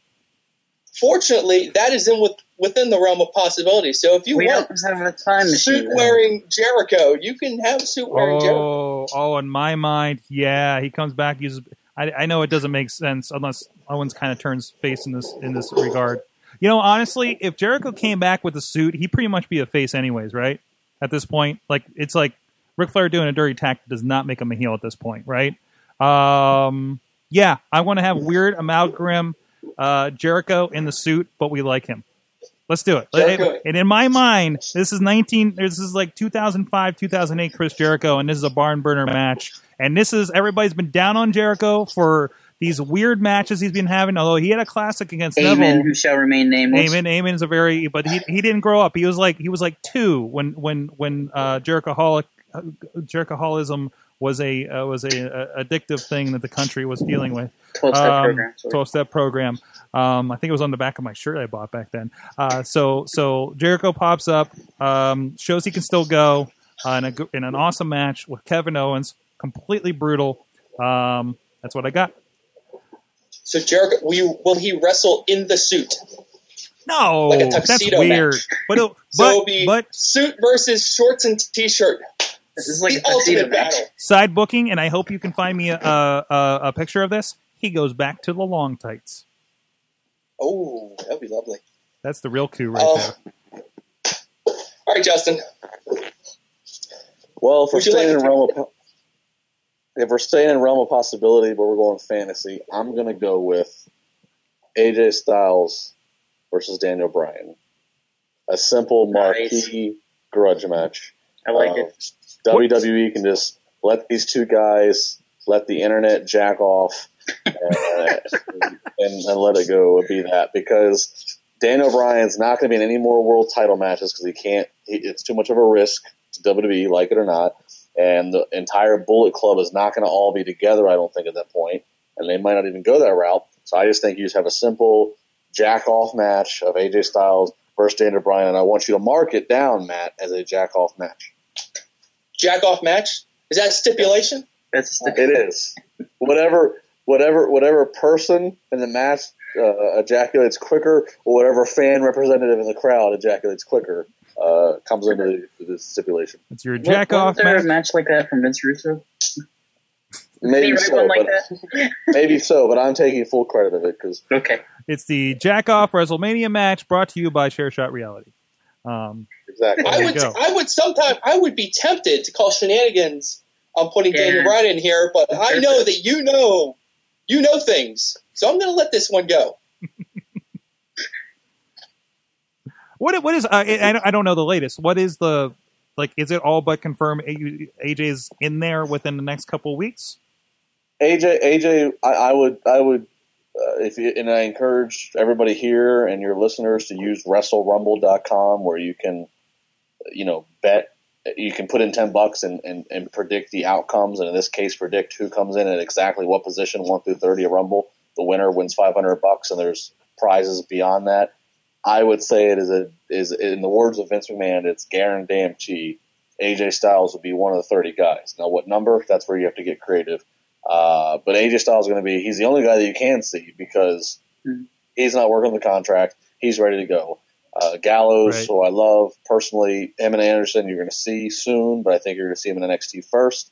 Speaker 9: fortunately, that is in with, within the realm of possibility. So if you
Speaker 6: We
Speaker 9: want
Speaker 6: don't have a time
Speaker 9: suit wearing Jericho, you can have suit wearing Jericho.
Speaker 1: oh, oh, in my mind, yeah, he comes back. Uses. I, I know it doesn't make sense unless Owens kind of turns face in this in this regard. You know, honestly, if Jericho came back with a suit, he'd pretty much be a face anyways, right? At this point, like it's like Ric Flair doing a dirty tack does not make him a heel at this point, right? Um, yeah, I want to have weird amalgam uh, Jericho in the suit, but we like him. Let's do it.
Speaker 9: Jericho.
Speaker 1: And in my mind, this is 19. This is like 2005, 2008 Chris Jericho, and this is a barn burner match. And this is everybody's been down on Jericho for these weird matches he's been having. Although he had a classic against
Speaker 6: Amen,
Speaker 1: Neville.
Speaker 6: who shall remain nameless.
Speaker 1: Amen. Amen is a very, but he he didn't grow up. He was like he was like two when when when uh, Jerichoholic uh, Jerichoholism was a uh, was a, a addictive thing that the country was dealing with.
Speaker 6: 12-step program, sorry.
Speaker 1: Twelve step program. Um, I think it was on the back of my shirt I bought back then. Uh, so so Jericho pops up, um, shows he can still go uh, in a in an awesome match with Kevin Owens, completely brutal. Um, that's what I got.
Speaker 9: So Jericho, will, you, will he wrestle in the suit?
Speaker 1: No,
Speaker 9: Like a
Speaker 1: that's weird.
Speaker 9: match.
Speaker 1: But it,
Speaker 9: So
Speaker 1: but
Speaker 9: it'll be
Speaker 1: but
Speaker 9: suit versus shorts and t-shirt.
Speaker 6: This is like
Speaker 9: the
Speaker 6: a tuxedo
Speaker 9: ultimate
Speaker 6: match.
Speaker 9: battle.
Speaker 1: side booking, and I hope you can find me a, a, a, a picture of this. He goes back to the long tights.
Speaker 9: Oh, that'd be lovely.
Speaker 1: That's the real coup right
Speaker 9: Oh.
Speaker 1: there.
Speaker 9: All right, Justin.
Speaker 3: Well, if we're
Speaker 9: Would you like
Speaker 3: staying in realm of if we're staying in realm of possibility, but we're going fantasy, I'm gonna go with AJ Styles versus Daniel Bryan. A simple marquee grudge match.
Speaker 6: I like
Speaker 3: Uh,
Speaker 6: it.
Speaker 3: WWE can just let these two guys let the internet jack off uh, and, and let it go and be that because Daniel Bryan's not going to be in any more world title matches because he can't. He, it's too much of a risk to WWE, like it or not. And the entire Bullet Club is not going to all be together. I don't think at that point, and they might not even go that route. So I just think you just have a simple jack off match of AJ Styles versus Daniel Bryan, and I want you to mark it down, Matt, as a jack off match.
Speaker 9: Jack off match? Is that a stipulation?
Speaker 6: That's a
Speaker 3: It is. Whatever, whatever, whatever person in the match uh, ejaculates quicker, or whatever fan representative in the crowd ejaculates quicker, uh, comes into the, the stipulation.
Speaker 1: It's your
Speaker 6: What-
Speaker 1: jack off
Speaker 6: wasn't there
Speaker 1: match.
Speaker 6: a match like that from Vince Russo?
Speaker 3: Maybe so,
Speaker 6: like
Speaker 3: but, maybe so, but I'm taking full credit of it because
Speaker 6: Okay.
Speaker 1: It's the jack off WrestleMania match brought to you by Chair Shot Reality. Um,
Speaker 3: exactly.
Speaker 9: I would,
Speaker 1: go.
Speaker 9: I would sometime, I would be tempted to call shenanigans on putting
Speaker 6: Yeah.
Speaker 9: Daniel Bryan in here, but I know that you know, you know things, so I'm going to let this one go.
Speaker 1: what what is uh, I, I don't- I don't know the latest. What is the like? Is it all but confirmed? A- AJ's in there within the next couple of weeks.
Speaker 3: AJ, AJ, I, I would, I would, uh, if you, and I encourage everybody here and your listeners to use WrestleRumble.com where you can, you know, bet. You can put in ten bucks and, and, and predict the outcomes, and in this case, predict who comes in at exactly what position, one through thirty of Rumble. The winner wins five hundred bucks, and there's prizes beyond that. I would say it is a is in the words of Vince McMahon, it's guaranteed. AJ Styles would be one of the thirty guys. Now, what number? That's where you have to get creative. Uh, but AJ Styles is going to be, he's the only guy that you can see because
Speaker 6: Mhm.
Speaker 3: he's not working the contract. He's ready to go. Uh, Gallows,
Speaker 1: Right.
Speaker 3: who I love personally, him and Anderson, you're going to see soon, but I think you're going to see him in NXT first.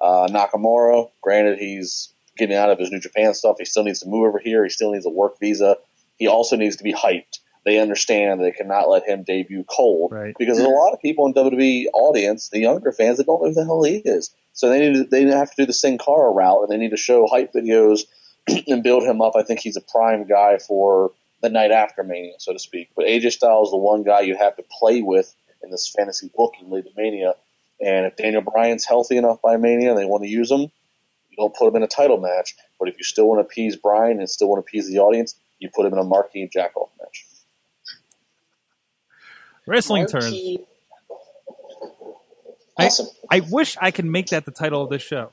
Speaker 3: Uh, Nakamura, granted, he's getting out of his New Japan stuff. He still needs to move over here. He still needs a work visa. He also needs to be hyped. They understand they cannot let him debut cold
Speaker 1: Right.
Speaker 3: because there's a lot of people in WWE audience, the younger fans, that don't know who the hell he is. So they need to, they have to do the Sin Cara route, and they need to show hype videos and build him up. I think he's a prime guy for the night after Mania, so to speak. But AJ Styles is the one guy you have to play with in this fantasy booking lead to Mania. And if Daniel Bryan's healthy enough by Mania and they want to use him, you don't put him in a title match. But if you still want to appease Bryan and still want to appease the audience, you put him in a marquee jack-off match.
Speaker 1: Wrestling turns.
Speaker 9: Marquee-
Speaker 1: I-
Speaker 9: Awesome.
Speaker 1: I wish I could make that the title of this show.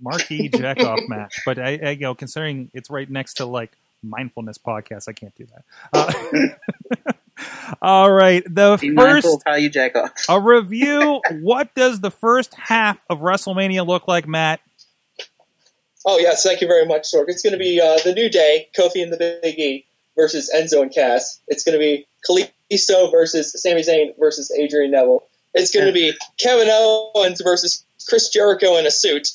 Speaker 1: Marquee jack off match, but I, I, you know, considering it's right next to like mindfulness podcast, I can't do that. Uh, all right, the
Speaker 6: Be
Speaker 1: first
Speaker 6: of how you jack off.
Speaker 1: a review. what does the first half of WrestleMania look like, Matt?
Speaker 9: Oh yes, thank you very much, Sorg. It's going to be uh, the New Day, Kofi and the Big E versus Enzo and Cass. It's going to be Kalisto versus Sami Zayn versus Adrian Neville. It's going to be Kevin Owens versus Chris Jericho in a suit,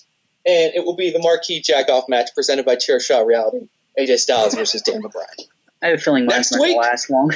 Speaker 9: and it will be the marquee jack-off match presented by Chair Shot Reality. AJ Styles versus Daniel Bryan.
Speaker 6: I have a feeling mine's
Speaker 9: Next
Speaker 6: not going
Speaker 9: week?
Speaker 6: to last long.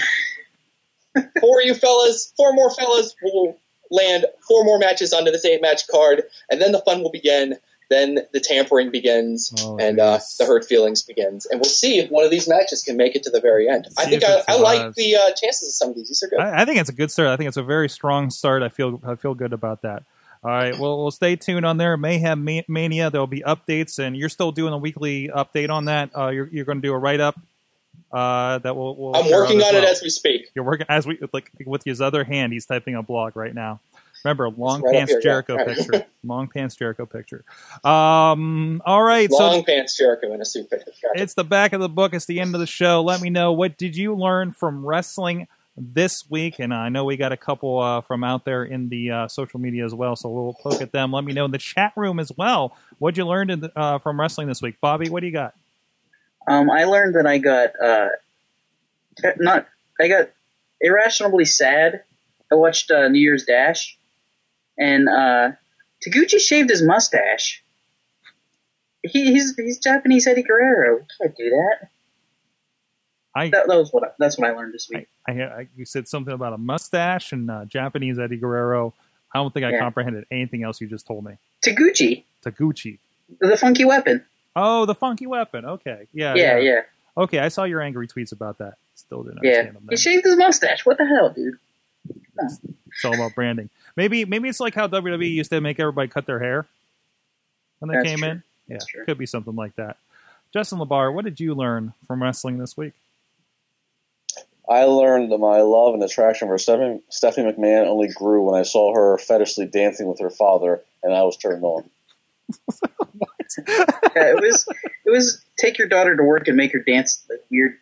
Speaker 9: Four you fellas, four more fellas will land four more matches onto this eight-match card, and then the fun will begin. Then the tampering begins,
Speaker 1: Oh,
Speaker 9: and uh, the hurt feelings begins, and we'll see if one of these matches can make it to the very end. I think I, I like the uh, chances of some of these. These are good.
Speaker 1: I, I think it's a good start. I think it's a very strong start. I feel I feel good about that. All right, well, we'll stay tuned on there. Mayhem Ma- Mania. There'll be updates, and you're still doing a weekly update on that. Uh, you're you're going to do a write up. Uh, that will. will
Speaker 9: I'm working on
Speaker 1: as
Speaker 9: it as we speak.
Speaker 1: You're working as we like with his other hand. He's typing a blog right now. Remember, long
Speaker 9: right
Speaker 1: pants
Speaker 9: here.
Speaker 1: Jericho
Speaker 9: Right.
Speaker 1: picture. Long pants Jericho picture. Um. All right.
Speaker 9: Long
Speaker 1: so
Speaker 9: pants Jericho in a suit. Gotcha.
Speaker 1: it's the back of the book. It's the end of the show. Let me know what did you learn from wrestling this week, and I know we got a couple uh, from out there in the uh, social media as well. So we'll poke at them. Let me know in the chat room as well. What you learned in the, uh, from wrestling this week, Bobby? What do you got?
Speaker 6: Um, I learned that I got uh, not I got irrationally sad. I watched uh, New Year's Dash, and uh, Taguchi shaved his mustache. He, he's he's Japanese Eddie Guerrero. We can't do that.
Speaker 1: I
Speaker 6: That, that was what I, that's what I learned this week.
Speaker 1: I, I you said something about a mustache and uh, Japanese Eddie Guerrero. I don't think I
Speaker 6: Yeah.
Speaker 1: comprehended anything else you just told me.
Speaker 6: Taguchi,
Speaker 1: Taguchi.
Speaker 6: the funky weapon.
Speaker 1: Oh, the funky weapon. Okay. Yeah.
Speaker 6: Yeah, yeah,
Speaker 1: Okay, I saw your angry tweets about that. Still didn't
Speaker 6: yeah.
Speaker 1: understand them.
Speaker 6: He shaved his mustache. What the hell, dude?
Speaker 1: It's all about branding. Maybe maybe it's like how WWE used to make everybody cut their hair when they
Speaker 6: That's
Speaker 1: came
Speaker 6: true.
Speaker 1: in. Yeah,
Speaker 6: That's true.
Speaker 1: could be something like that. Justin LaBar, what did you learn from wrestling this week?
Speaker 3: I learned that my love and attraction for Stephanie, Stephanie McMahon only grew when I saw her fetishly dancing with her father, and I was turned on.
Speaker 6: Yeah, it was it was take your daughter to work and make her dance like weird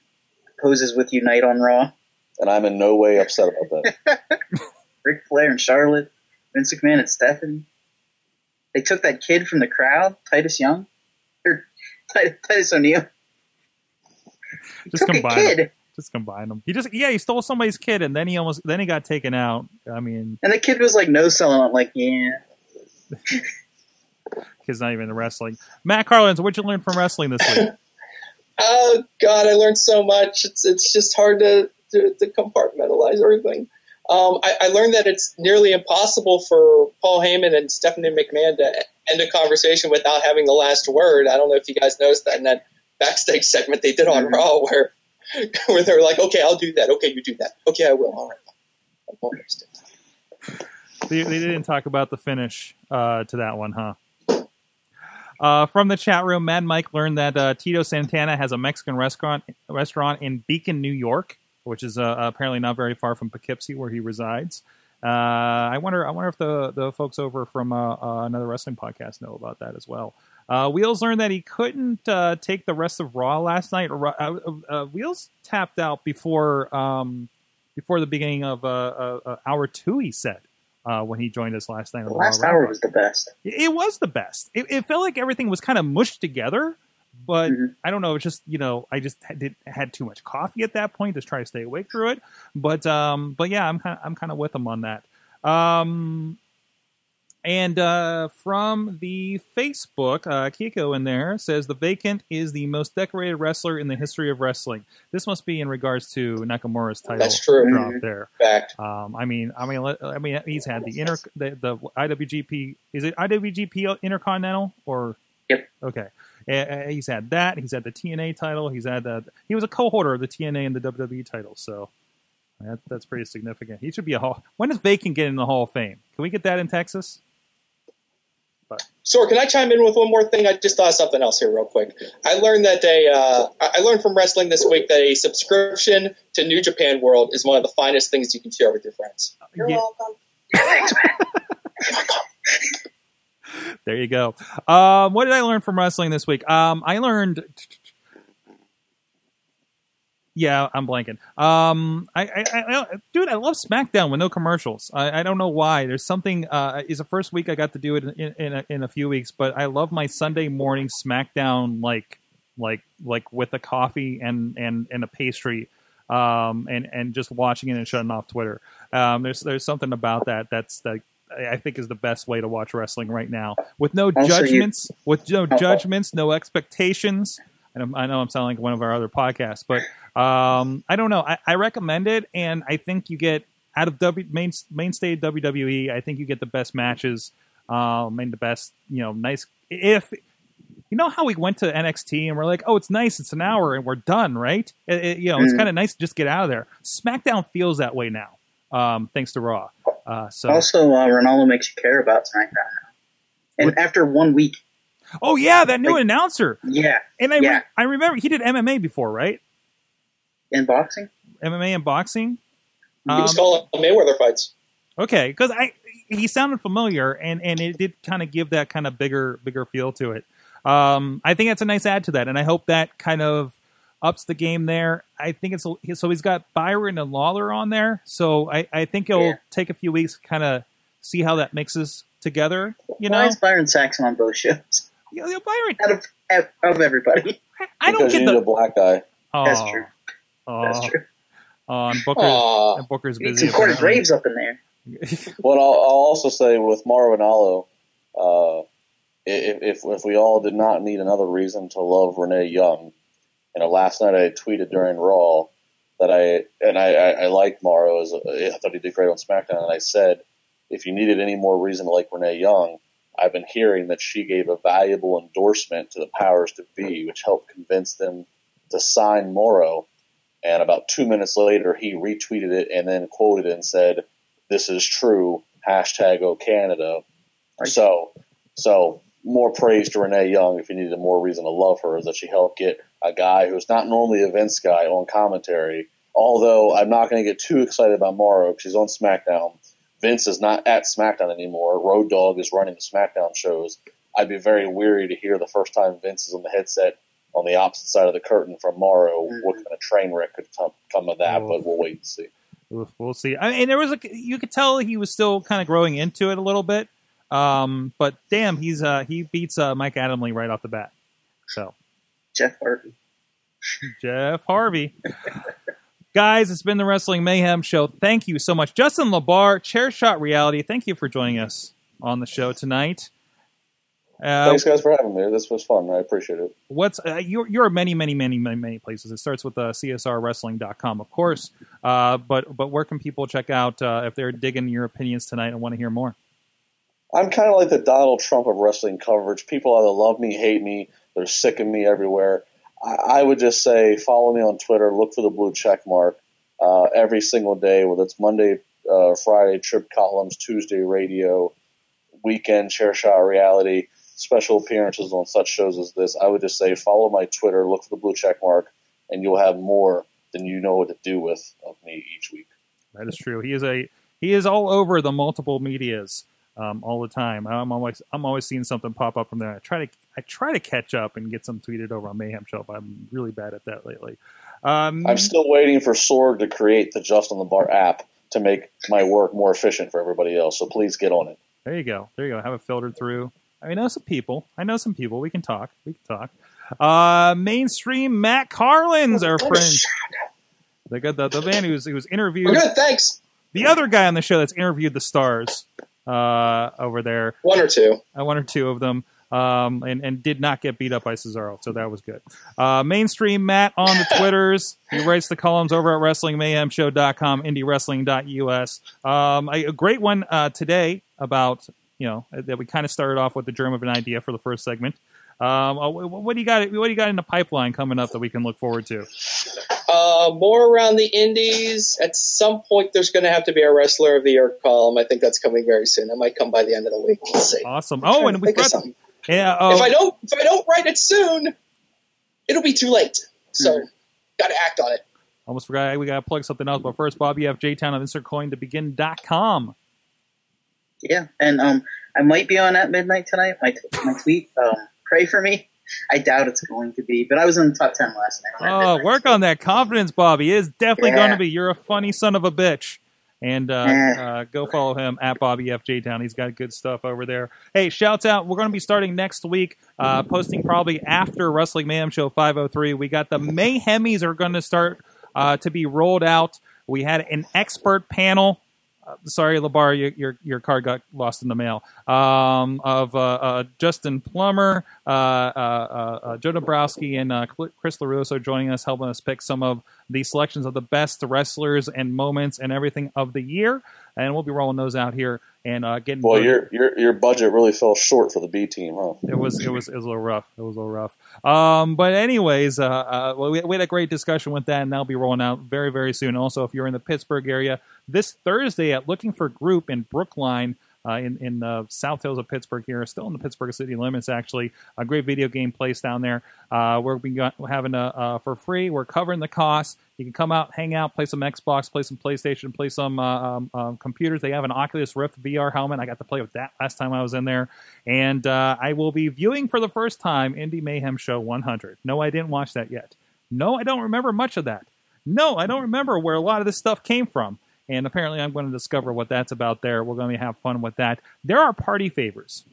Speaker 6: poses with you night on Raw.
Speaker 3: And I'm in no way upset about that.
Speaker 6: Ric Flair and Charlotte, Vince McMahon and Stephanie. They took that kid from the crowd, Titus Young, or Titus O'Neil.
Speaker 1: Just
Speaker 6: took a
Speaker 1: combine
Speaker 6: kid.
Speaker 1: them. Just combine them. He just yeah, he stole somebody's kid and then he almost then he got taken out. I mean,
Speaker 6: And the kid was like no selling. I'm like, yeah.
Speaker 1: he's not even in wrestling. Matt Carlins, what'd you learn from wrestling this week?
Speaker 9: Oh God, I learned so much. It's it's just hard to to, to compartmentalize everything. Um, I, I learned that it's nearly impossible for Paul Heyman and Stephanie McMahon to end a conversation without having the last word. I don't know if you guys noticed that in that backstage segment they did on Raw, where where they're like, "Okay, I'll do that. Okay, you do that. Okay, I will. All right."
Speaker 1: They, they didn't talk about the finish uh, to that one, huh? Uh, from the chat room, Mad Mike learned that uh, Tito Santana has a Mexican restaurant restaurant in Beacon, New York, which is uh, apparently not very far from Poughkeepsie, where he resides. Uh, I wonder, I wonder if the the folks over from uh, uh, another wrestling podcast know about that as well. Uh, Wheels learned that he couldn't uh, take the rest of Raw last night. Uh, uh, Wheels tapped out before um, before the beginning of uh, uh, uh, hour two. He said uh, when he joined us last night.
Speaker 6: The last
Speaker 1: Raw
Speaker 6: hour
Speaker 1: Raw.
Speaker 6: was the best.
Speaker 1: It it was the best. It, it felt like everything was kind of mushed together, but
Speaker 6: Mm-hmm.
Speaker 1: I don't know. It's just you know I just had, did, had too much coffee at that point to try to stay awake through it. But um, but yeah, I'm kind of I'm kind of with them on that. Um, and uh, from the Facebook, uh, Kiko in there says the Vacant is the most decorated wrestler in the history of wrestling. This must be in regards to Nakamura's title
Speaker 9: That's true.
Speaker 1: drop
Speaker 9: Mhm.
Speaker 1: there.
Speaker 9: Fact.
Speaker 1: Um, I mean, I mean, I mean, he's had the inter the, the IWGP. Is it IWGP Intercontinental or?
Speaker 6: Yep.
Speaker 1: Okay. He's had that. He's had the TNA title. He's had the. He was a co-holder of the TNA and the WWE title. So that, that's pretty significant. He should be a hall. When does Bacon get in the Hall of Fame? Can we get that in Texas?
Speaker 9: Sure. can I chime in with one more thing? I just thought of something else here, real quick. I learned that they, uh, I I learned from wrestling this week that a subscription to New Japan World is one of the finest things you can share with your friends. You're
Speaker 1: Yeah.
Speaker 9: welcome.
Speaker 1: There you go. Um, what did I learn from wrestling this week? Um, I learned. Yeah, I'm blanking. Um, I, I, I, dude, I love SmackDown with no commercials. I, I don't know why. There's something. Uh, is the first week I got to do it in in a, in a few weeks, but I love my Sunday morning SmackDown like like like with a coffee and and and a pastry, um, and and just watching it and shutting off Twitter. Um, there's there's something about that that's like I think is the best way to watch wrestling right now, with no
Speaker 6: you-
Speaker 1: judgments, with no judgments, no expectations. And I'm- I know I'm sounding like one of our other podcasts, but um, I don't know. I, I recommend it, and I think you get out of W main mainstay WWE. I think you get the best matches, um, and the best you know nice. If you know how we went to NXT and we're like, oh, it's nice, it's an hour, and we're done, right? It- it- you know, it's
Speaker 6: Mhm.
Speaker 1: kind of nice to just get out of there. SmackDown feels that way now, um, thanks to Raw. Uh, so,
Speaker 6: Also, uh, Ranallo makes you care about SmackDown now. And after one week,
Speaker 1: oh yeah, that new announcer.
Speaker 6: yeah,
Speaker 1: And I, re-
Speaker 6: Yeah.
Speaker 1: I remember he did MMA before, right?
Speaker 6: in boxing,
Speaker 1: MMA and boxing.
Speaker 9: You
Speaker 1: Um,
Speaker 9: call it Mayweather fights.
Speaker 1: Okay, because I he sounded familiar, and and it did kind of give that kind of bigger bigger feel to it. Um, I think that's a nice add to that, and I hope that kind of ups the game there. I think it's a- so he's got Byron and Lawler on there, so I I think it'll
Speaker 6: Yeah.
Speaker 1: take a few weeks to kind of see how that mixes together. You
Speaker 6: why
Speaker 1: know,
Speaker 6: is Byron Saxton on both shows?
Speaker 1: Yeah, yeah, Byron.
Speaker 6: Out of out of everybody,
Speaker 1: I don't
Speaker 3: because
Speaker 1: get
Speaker 3: you need
Speaker 1: the
Speaker 3: a black guy.
Speaker 1: oh,
Speaker 6: that's true. That's
Speaker 1: oh,
Speaker 6: true.
Speaker 1: oh, and Booker
Speaker 9: Aw.
Speaker 1: and Booker's busy.
Speaker 6: some Corey. Graves up in there.
Speaker 3: What I'll, I'll also say with Mauro Ranallo, uh, if, if if we all did not need another reason to love Renee Young, you know, last night I tweeted during Raw that I and I, I, I like Mauro as a, I thought he did great on SmackDown, and I said if you needed any more reason to like Renee Young, I've been hearing that she gave a valuable endorsement to the powers to be, which helped convince them to sign Mauro. And about two minutes later, he retweeted it and then quoted it and said, "This is true." Hashtag O Canada. So, so more praise to Renee Young if you needed more reason to love her is that she helped get a guy who's not normally a Vince guy on commentary. Although I'm not going to get too excited about Mauro because he's on SmackDown. Vince is not at SmackDown anymore. Road Dogg is running the SmackDown shows. I'd be very weary to hear the first time Vince is on the headset on the opposite side of the curtain from Mauro. Mm-hmm. What kind of train wreck could come, come of that? But we'll wait and see.
Speaker 1: We'll, we'll see. I mean, there was a you could tell he was still kind of growing into it a little bit. Um, but damn, he's uh he beats uh, Mike Adamle right off the bat. So
Speaker 6: Jeff Harvey.
Speaker 1: Jeff Harvey. Guys, it's been the Wrestling Mayhem Show. Thank you so much. Justin LaBar, Chair Shot Reality, thank you for joining us on the show tonight. Uh,
Speaker 3: Thanks, guys, for having me. This was fun. I appreciate it.
Speaker 1: what's uh, you're you're many many many many many places. It starts with uh, csrwrestling.com, of course. Uh, but but where can people check out uh, if they're digging your opinions tonight and want to hear more?
Speaker 3: I'm kind of like the Donald Trump of wrestling coverage. People either love me, hate me, they're sick of me everywhere. I, I would just say follow me on Twitter, look for the blue check mark uh, every single day, whether it's Monday, uh, Friday, trip columns, Tuesday radio, weekend, chair shot reality, special appearances on such shows as this. I would just say follow my Twitter, look for the blue check mark, and you'll have more than you know what to do with of me each week.
Speaker 1: That is true. He is a he is all over the multiple medias um, all the time. I'm always I'm always seeing something pop up from there. I try to I try to catch up and get some tweeted over on Mayhem Show, but I'm really bad at that lately. Um,
Speaker 3: I'm still waiting for Sorg to create the Just on the Bar app to make my work more efficient for everybody else. So please get on it.
Speaker 1: There you go. There you go. Have it filtered through. I know some people. I know some people. We can talk. We can talk. Uh, mainstream Matt Carlins our friend. The, the, the man who's, who was interviewed.
Speaker 9: We're good, thanks.
Speaker 1: The other guy on the show that's interviewed the stars uh, over there.
Speaker 9: One or two.
Speaker 1: Uh, one or two of them. Um, and, and did not get beat up by Cesaro, so that was good. Uh, mainstream Matt on the Twitters. He writes the columns over at WrestlingMayhemShow.com, IndieWrestling.us. Um, a, a great one uh, today about, you know, that we kind of started off with the germ of an idea for the first segment. Um, uh, what do you got? What do you got in the pipeline coming up that we can look forward to?
Speaker 9: Uh, more around the indies. At some point, there's going to have to be a Wrestler of the Year column. I think that's coming very soon. It might come by the end of the week. We'll see.
Speaker 1: Awesome. Oh, and we
Speaker 9: Think of
Speaker 1: got
Speaker 9: something.
Speaker 1: yeah. Oh,
Speaker 9: If I don't, if I don't write it soon, it'll be too late. So, got to act on it.
Speaker 1: almost forgot we got to plug something else. But first, Bobby F. J Town of InsertCoin2Begin.com.
Speaker 6: Yeah, and um, I might be on at midnight tonight. My my tweet. Um, pray for me. I doubt it's going to be, but I was in the top ten last night.
Speaker 1: Oh, work on that confidence, Bobby. It is definitely
Speaker 6: Yeah.
Speaker 1: going to be. You're a funny son of a bitch. And uh,
Speaker 6: Yeah.
Speaker 1: uh, go follow him at Bobby FJ Town. He's got good stuff over there. Hey, shouts out. We're going to be starting next week, uh, posting probably after Wrestling Mayhem Show 503. We got the Mayhemies are going to start uh, to be rolled out. We had an expert panel. Sorry, LaBar, your, your your card got lost in the mail. Um, of uh, uh, Justin Plummer, uh, uh, uh, uh, Joe Dabrowski, and Chris LaRusso joining us, helping us pick some of the selections of the best wrestlers and moments and everything of the year. And we'll be rolling those out here and uh, getting.
Speaker 3: Well, your your your budget really fell short for the B team, huh?
Speaker 1: It was it was it was a little rough. It was a little rough. Um, but anyways, uh, uh, well, we, we had a great discussion with that, and that'll be rolling out very very soon. Also, if you're in the Pittsburgh area, this Thursday at Looking for Group in Brookline. Uh, in in uh, South Hills of Pittsburgh here, still in the Pittsburgh city limits. Actually, a great video game place down there. Uh, we're having a for free. We're covering the costs. You can come out, hang out, play some Xbox, play some PlayStation, play some uh, um, um, computers. They have an Oculus Rift VR helmet. I got to play with that last time I was in there, and uh, I will be viewing for the first time Indie Mayhem Show 100. No, I didn't watch that yet. No, I don't remember much of that. No, I don't remember where a lot of this stuff came from. And apparently, I'm going to discover what that's about there. We're going to have fun with that. There are party favors.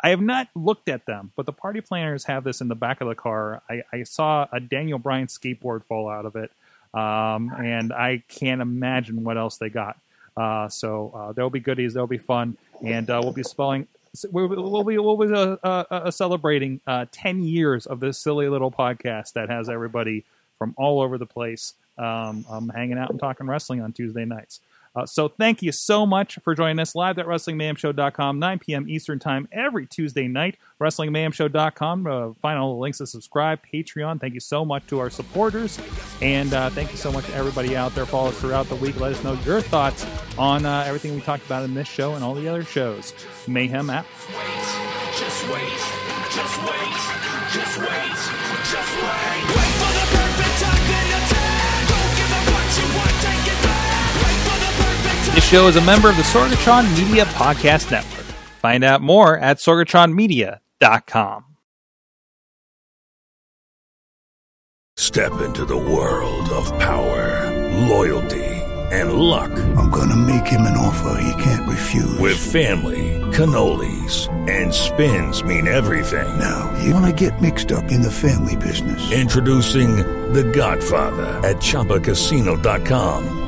Speaker 1: I have not looked at them, but the party planners have this in the back of the car. I, I saw a Daniel Bryan skateboard fall out of it, um, and I can't imagine what else they got. Uh, so uh, there'll be goodies, there'll be fun, and uh, we'll be spelling. We'll, we'll be we'll be uh, uh, uh, celebrating uh, ten years of this silly little podcast that has everybody from all over the place um, um, hanging out and talking wrestling on Tuesday nights. Uh, so thank you so much for joining us live at WrestlingMayhemShow.com, 9 p.m. Eastern Time every Tuesday night. WrestlingMayhemShow.com. Uh, find all the links to subscribe. Patreon. Thank you so much to our supporters. And uh, thank you so much to everybody out there. Follow us throughout the week. Let us know your thoughts on uh, everything we talked about in this show and all the other shows. Mayhem app.
Speaker 10: Just wait, just wait, just
Speaker 1: This show is a member of the Sorgatron Media Podcast Network. Find out more at sorgatronmedia.com.
Speaker 11: Step into the world of power, loyalty, and luck. I'm gonna make him an offer he can't refuse. With family, cannolis, and spins mean everything. Now, you wanna get mixed up in the family business. Introducing The Godfather at ChumbaCasino.com.